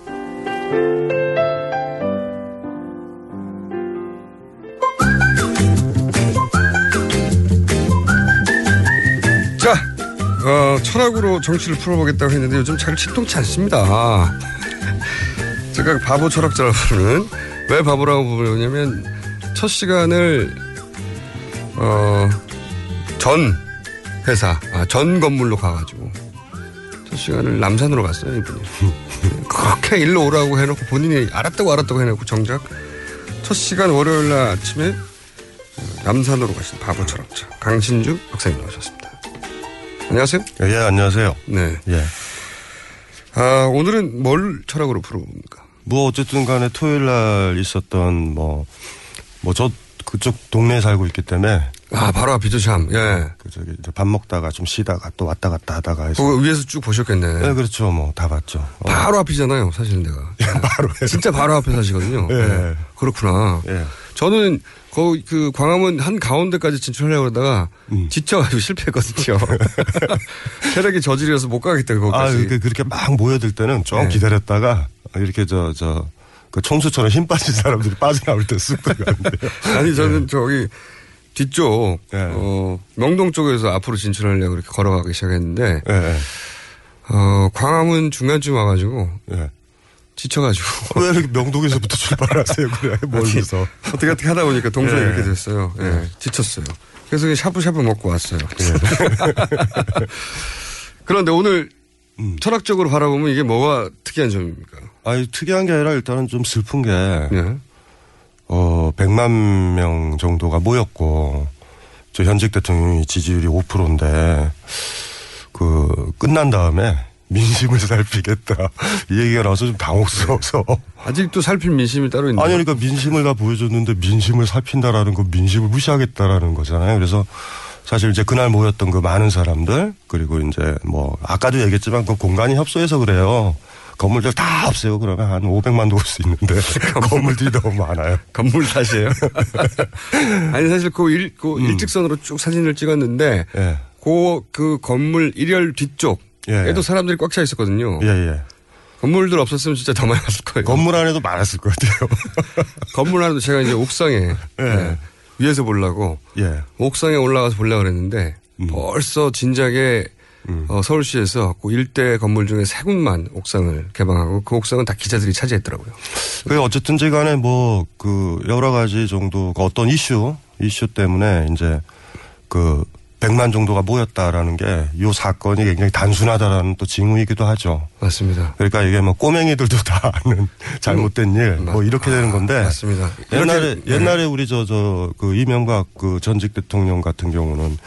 어, 철학으로 정치를 풀어보겠다고 했는데 요즘 잘 치통치 않습니다. 제가 바보 철학자라고 부르는 왜 바보라고 부르냐면 첫 시간을 어, 전 회사, 아, 전 건물로 가가지고 첫 시간을 남산으로 갔어요 이분이. 그렇게 일로 오라고 해놓고 본인이 알았다고 알았다고 해놓고 정작 첫 시간 월요일 날 아침에 남산으로 가신 바보 철학자 강신주 박사님 나오셨습니다. 안녕하세요. 예, 안녕하세요. 네. 예. 아, 오늘은 뭘 철학으로 풀어봅니까? 뭐, 어쨌든 간에 토요일 날 있었던 뭐, 뭐, 저 그쪽 동네에 살고 있기 때문에. 아, 바로 앞이죠, 참. 예. 그, 저기, 밥 먹다가 좀 쉬다가 또 왔다 갔다 하다가 해서. 그거 위에서 쭉 보셨겠네. 네, 그렇죠. 뭐, 다 봤죠. 어. 바로 앞이잖아요, 사실은 내가. 바로. 진짜 바로 앞에 사시거든요. 예. 네. 그렇구나. 예. 저는 거기 그 광화문 한 가운데까지 진출하려고 그러다가 음. 지쳐가지고 실패했거든요. 체력이 저질이라서 못 가겠다, 아, 거기까지. 이렇게 그렇게 막 모여들 때는 좀 네. 기다렸다가 이렇게 저, 저, 그 청수처럼 힘 빠진 사람들이 빠져나올 때쓱 들어가는데요. 아니, 저는 저기 뒤쪽, 어, 명동 쪽에서 앞으로 진출하려고 이렇게 걸어가기 시작했는데, 예. 어, 광화문 중간쯤 와가지고, 지쳐가지고. 왜 이렇게 명동에서부터 출발하세요, 그래, 멀리서. 어떻게 어떻게 하다 보니까 동선이 예. 이렇게 됐어요. 예. 지쳤어요. 그래서 샤브샤브 먹고 왔어요. 그런데 오늘 음. 철학적으로 바라보면 이게 뭐가 특이한 점입니까? 아니, 특이한 게 아니라 일단은 좀 슬픈 게, 예. 어, 100만 명 정도가 모였고, 저 현직 대통령이 지지율이 5%인데, 그, 끝난 다음에 민심을 살피겠다. 이 얘기가 나와서 좀 당혹스러워서. 아직도 살필 민심이 따로 있나요? 아니, 그러니까 민심을 다 보여줬는데 민심을 살핀다라는 건 민심을 무시하겠다라는 거잖아요. 그래서 사실 이제 그날 모였던 그 많은 사람들, 그리고 이제 뭐, 아까도 얘기했지만 그 공간이 협소해서 그래요. 건물들 다 없애고 그러면 한 500만 도 올 수 있는데 건물들이 너무 많아요. 건물 탓이에요? 아니 사실 그, 일, 그 음. 일직선으로 쭉 사진을 찍었는데 예. 그, 그 건물 일열 뒤쪽 에도 사람들이 꽉 차 있었거든요. 예, 예. 건물들 없었으면 진짜 더 많이 왔을 거예요. 건물 안에도 많았을 것 같아요. 건물 안에도 제가 이제 옥상에 예, 위에서 보려고 예. 옥상에 올라가서 보려고 그랬는데 음. 벌써 진작에 어, 서울시에서 그 일대 건물 중에 세 군만 옥상을 개방하고 그 옥상은 다 기자들이 차지했더라고요. 그 어쨌든지 간에 뭐 그 여러 가지 정도 그 어떤 이슈 이슈 때문에 이제 그 100만 정도가 모였다라는 게 이 사건이 굉장히 단순하다라는 또 징후이기도 하죠. 맞습니다. 그러니까 이게 뭐 꼬맹이들도 다 아는 잘못된 일 뭐 이렇게 되는 건데 음. 맞습니다. 옛날에 이렇게, 네. 옛날에 우리 저 저 그 이명박 그 전직 대통령 같은 경우는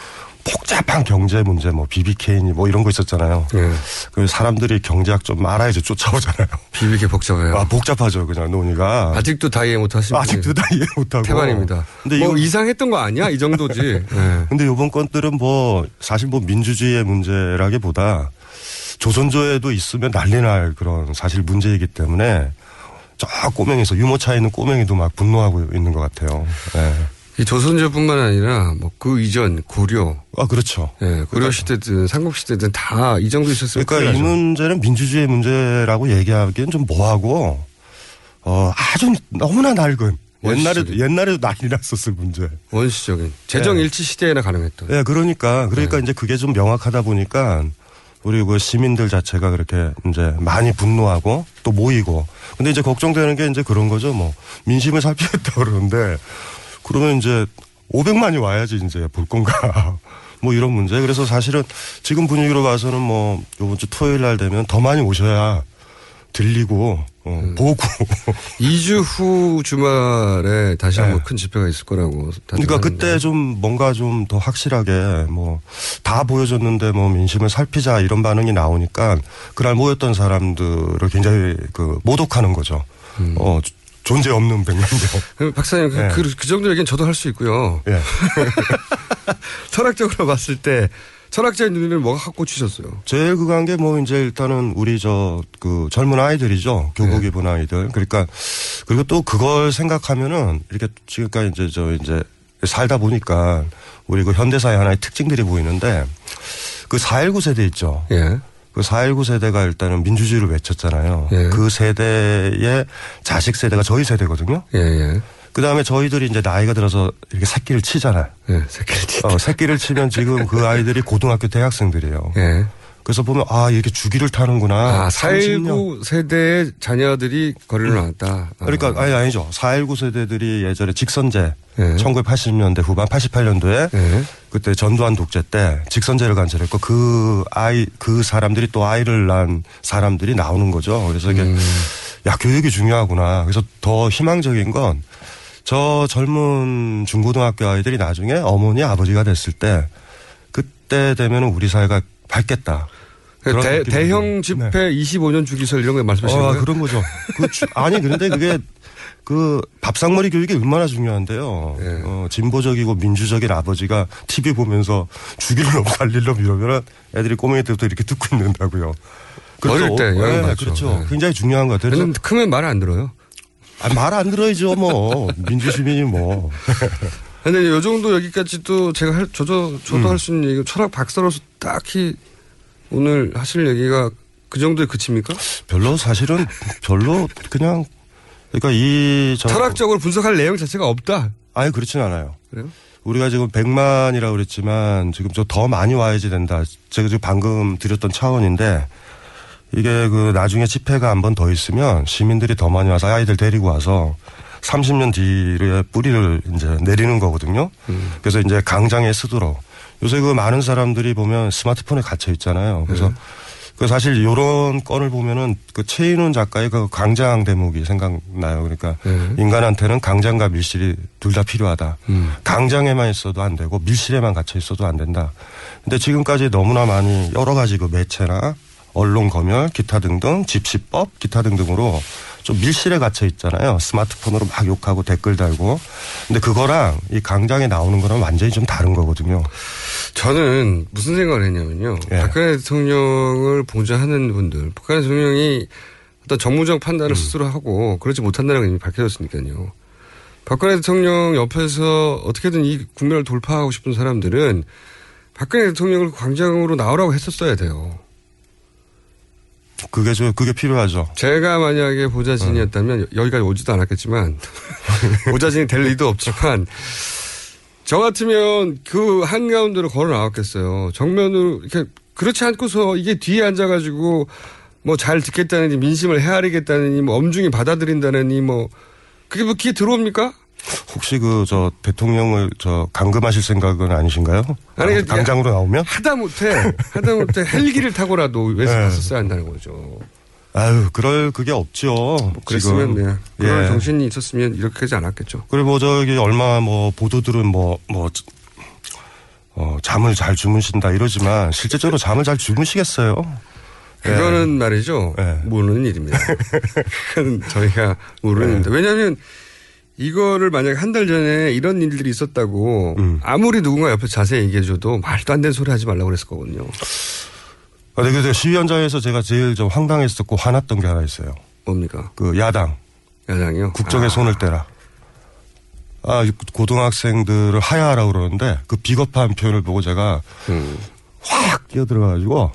복잡한 경제 문제 뭐 BBK니 뭐 이런 거 있었잖아요. 네. 그 사람들이 경제학 좀 알아야지 쫓아오잖아요. BBK 복잡해요. 아 복잡하죠 그냥 논의가. 아직도 다 이해 못 하시는 아직도 다 이해 못하고. 태반입니다. 근데 뭐 이거- 이상했던 거 아니야? 이 정도지. 네. 근데 요번 건들은 뭐 사실 뭐 민주주의의 문제라기보다 조선조에도 있으면 난리 날 그런 사실 문제이기 때문에 저 꼬맹이에서 유모 차 있는 꼬맹이도 막 분노하고 있는 것 같아요. 예. 이 조선제뿐만 아니라 뭐 그 이전 고려. 아 그렇죠. 예, 고려 시대든 삼국 시대든 다 이 정도 있었으면 그러니까 이. 문제는 민주주의의 문제라고 얘기하기엔 좀 뭐하고 어 아주 너무나 낡은 옛날에도 옛날에도 난리 났었을 문제. 원시적인 재정 예. 일치 시대에나 가능했던. 예, 그러니까 그러니까 네. 이제 그게 좀 명확하다 보니까 우리 그 시민들 자체가 그렇게 이제 많이 분노하고 또 모이고 근데 이제 걱정되는 게 이제 그런 거죠. 뭐 민심을 살피겠다 그러는데 그러면 이제 500만이 와야지 이제 볼 건가. 뭐 이런 문제. 그래서 사실은 지금 분위기로 봐서는 뭐 요번 주 토요일 날 되면 더 많이 오셔야 들리고 어, 보고 2주 후 주말에 다시 한번 큰 집회가 있을 거라고. 그러니까. 그때 좀 뭔가 좀 더 확실하게 뭐 다 보여줬는데 뭐 민심을 살피자 이런 반응이 나오니까 그날 모였던 사람들을 굉장히 그 모독하는 거죠. 어 조- 존재 없는 백년대. 그럼 박사님 그, 예. 그, 그 정도 얘기는 저도 할 수 있고요. 예. 철학적으로 봤을 때 철학자의 눈에는 뭐가 확 꽂히셨어요? 제일 그간 게 뭐 이제 일단은 우리 저 그 젊은 아이들이죠. 교복 입은 아이들. 그러니까 그리고 또 그걸 생각하면은 이렇게 지금까지 이제 저 이제 살다 보니까 우리 그 현대사의 하나의 특징들이 보이는데 그 419 세대 있죠. 예. 그 419 세대가 일단은 민주주의를 외쳤잖아요. 그 세대의 자식 세대가 저희 세대거든요. 예, 예. 그 다음에 저희들이 이제 나이가 들어서 이렇게 새끼를 치잖아요. 예, 새끼를 치. 어, 새끼를 치면 지금 그 아이들이 고등학교 대학생들이에요. 예. 그래서 보면 아 이렇게 주기를 타는구나. 아, 30년. 419 세대의 자녀들이 거리를 나왔다. 아. 그러니까 아니 아니죠. 419 세대들이 예전에 직선제 예. 1980년대 후반 88년도에 그때 전두환 독재 때 직선제를 간절했고 그 아이 그 사람들이 또 아이를 낳은 사람들이 나오는 거죠. 그래서 이게 음. 야 교육이 중요하구나. 그래서 더 희망적인 건 저 젊은 중고등학교 아이들이 나중에 어머니 아버지가 됐을 때 그때 되면은 우리 사회가 밝겠다. 그런 대, 대형 집회 25년 주기설 이런 거 말씀하시는 어, 거예요? 그런 거죠. 그 주- 아니 그런데 그게 그 밥상머리 교육이 얼마나 중요한데요. 예. 어, 진보적이고 민주적인 아버지가 TV 보면서 죽일 놈 살릴 놈 이러면은 애들이 꼬맹이 때부터 이렇게 듣고 있는다고요. 어릴 때 네, 받죠. 그렇죠. 네. 굉장히 중요한 것 같아요. 크면 말 안 들어요. 말안 들어야죠, 뭐. 민주시민이 뭐. 근데 요 정도 여기까지도 제가 할, 저도, 저도 음. 할수 있는 얘기, 철학 박사로서 딱히 오늘 하실 얘기가 그 정도에 그칩니까? 별로 사실은 별로 그냥 그러니까 이 저- 철학적으로 분석할 내용 자체가 없다. 아니 그렇진 않아요. 그래요? 우리가 지금 100만이라고 그랬지만 지금 저 더 많이 와야지 된다. 제가 지금 방금 드렸던 차원인데 이게 그 나중에 집회가 한 번 더 있으면 시민들이 더 많이 와서 아이들 데리고 와서 30년 뒤에 뿌리를 이제 내리는 거거든요. 그래서 이제 강장에 쓰도록 요새 그 많은 사람들이 보면 스마트폰에 갇혀 있잖아요. 그래서 그 사실 요런 건을 보면은 그 최인훈 작가의 그 강장 대목이 생각나요. 그러니까 인간한테는 강장과 밀실이 둘 다 필요하다. 강장에만 있어도 안 되고 밀실에만 갇혀 있어도 안 된다. 근데 지금까지 너무나 많이 여러 가지 그 매체나 언론 검열, 기타 등등, 집시법, 기타 등등으로 좀 밀실에 갇혀 있잖아요. 스마트폰으로 막 욕하고 댓글 달고. 근데 그거랑 이 강장에 나오는 거랑 완전히 좀 다른 거거든요. 저는 무슨 생각을 했냐면요. 예. 박근혜 대통령을 보좌하는 분들, 박근혜 대통령이 어떤 정무적 음. 판단을 스스로 하고 그렇지 못한다는 건 이미 밝혀졌으니까요. 박근혜 대통령 옆에서 어떻게든 이 국면을 돌파하고 싶은 사람들은 박근혜 대통령을 광장으로 나오라고 했었어야 돼요. 그게 저 그게 필요하죠. 제가 만약에 보좌진이었다면 여- 여기까지 오지도 않았겠지만 보좌진이 될 리도 없지만 저 같으면 그 한가운데로 걸어 나왔겠어요. 정면으로 이렇게 그렇지 않고서 이게 뒤에 앉아가지고 뭐 잘 듣겠다느니 민심을 헤아리겠다느니 뭐 엄중히 받아들인다느니 뭐 그게 뭐 귀에 들어옵니까? 혹시 그 저 대통령을 저 감금하실 생각은 아니신가요? 아니, 그- 당장으로 나오면? 하다 못해 하다 못해 헬기를 타고라도 외서 네. 갔었어야 한다는 거죠. 아유, 그럴 그게 없죠. 그랬으면 지금. 네. 그럴 예. 정신이 있었으면 이렇게 하지 않았겠죠. 그리고 뭐 저기 얼마 뭐 보도들은 뭐 뭐 어, 잠을 잘 주무신다 이러지만 실제적으로 잠을 잘 주무시겠어요? 그거는 말이죠. 모르는 일입니다. 그건 저희가 모르는 일입니다. 왜냐하면 이거를 만약에 한 달 전에 이런 일들이 있었다고 아무리 누군가 옆에 자세히 얘기해줘도 말도 안 되는 소리 하지 말라고 그랬을 거거든요. 아, 네, 그래서 시위 현장에서 제가 제일 좀 황당했었고 화났던 게 하나 있어요. 뭡니까? 그 야당. 야당이요? 국정에 아. 손을 떼라. 아, 이 고등학생들을 하야하라고 그러는데 그 비겁한 표현을 보고 제가 음. 확 뛰어들어가지고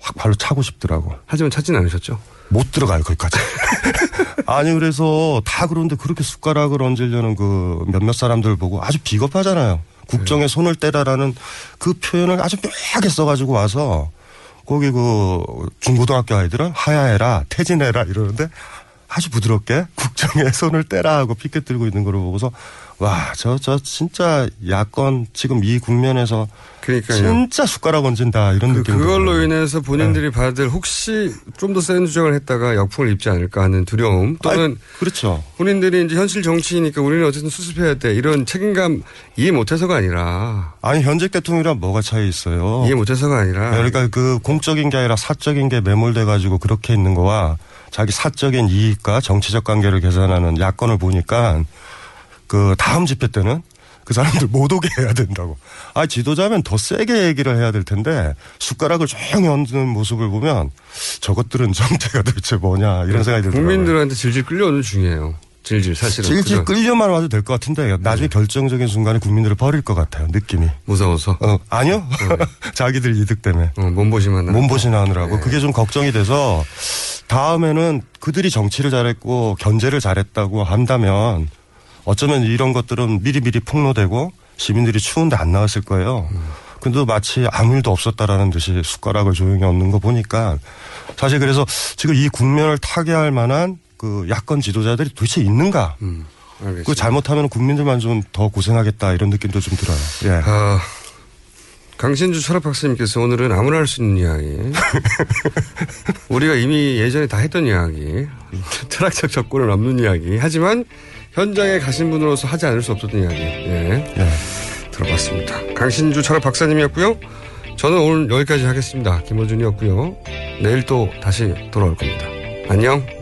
확 발로 차고 싶더라고. 네. 하지만 찾진 않으셨죠? 못 들어가요, 거기까지. 아니, 그래서 다 그런데 그렇게 숟가락을 얹으려는 그 몇몇 사람들 보고 아주 비겁하잖아요. 국정에 손을 떼라라는 그 표현을 아주 묘하게 써가지고 와서 거기 그 중고등학교 아이들은 하야해라, 퇴진해라 이러는데 아주 부드럽게 국정에 손을 떼라 하고 피켓 들고 있는 걸 보고서 와, 저, 저 진짜 야권 지금 이 국면에서 그러니까요. 진짜 숟가락 얹은다 이런 느낌. 그걸로 인해서 본인들이 네. 받을 혹시 좀 더 센 주장을 했다가 역풍을 입지 않을까 하는 두려움 또는 그렇죠. 본인들이 이제 현실 정치이니까 우리는 어쨌든 수습해야 돼 이런 책임감 이해 못해서가 아니라 아니 현직 대통령이랑 뭐가 차이 있어요? 이해 못해서가 아니라 그러니까 그 공적인 게 아니라 사적인 게 매몰돼 가지고 그렇게 있는 거와 자기 사적인 이익과 정치적 관계를 계산하는 야권을 보니까 그 다음 집회 때는 그 사람들 못 오게 해야 된다고. 아 지도자면 더 세게 얘기를 해야 될 텐데 숟가락을 조용히 얹는 모습을 보면 저것들은 정체가 도대체 뭐냐 이런 생각이 들더라고요. 국민들한테 질질 끌려오는 중이에요. 질질 사실은 질질? 끌려만 와도 될 것 같은데 나중에 결정적인 순간에 국민들을 버릴 것 같아요 느낌이. 무서워서. 어, 아니요. 자기들 이득 때문에. 어, 몸보신만 몸보신 하느라고 그게 좀 걱정이 돼서 다음에는 그들이 정치를 잘했고 견제를 잘했다고 한다면 어쩌면 이런 것들은 미리미리 폭로되고 시민들이 추운데 안 나왔을 거예요. 근데 마치 아무 일도 없었다라는 듯이 숟가락을 조용히 얹는 거 보니까 사실 그래서 지금 이 국면을 타개할 만한 그 야권 지도자들이 도대체 있는가? 그 잘못하면 국민들만 좀 더 고생하겠다 이런 느낌도 좀 들어요. 예. 아, 강신주 철학 박사님께서 오늘은 아무나 할 수 있는 이야기. 우리가 이미 예전에 다 했던 이야기. 철학적 접근을 넘는 이야기. 하지만 현장에 가신 분으로서 하지 않을 수 없었던 이야기. 예. 들어봤습니다. 강신주 철학 박사님이었고요. 저는 오늘 여기까지 하겠습니다. 김호준이었고요. 내일 또 다시 돌아올 겁니다. 안녕.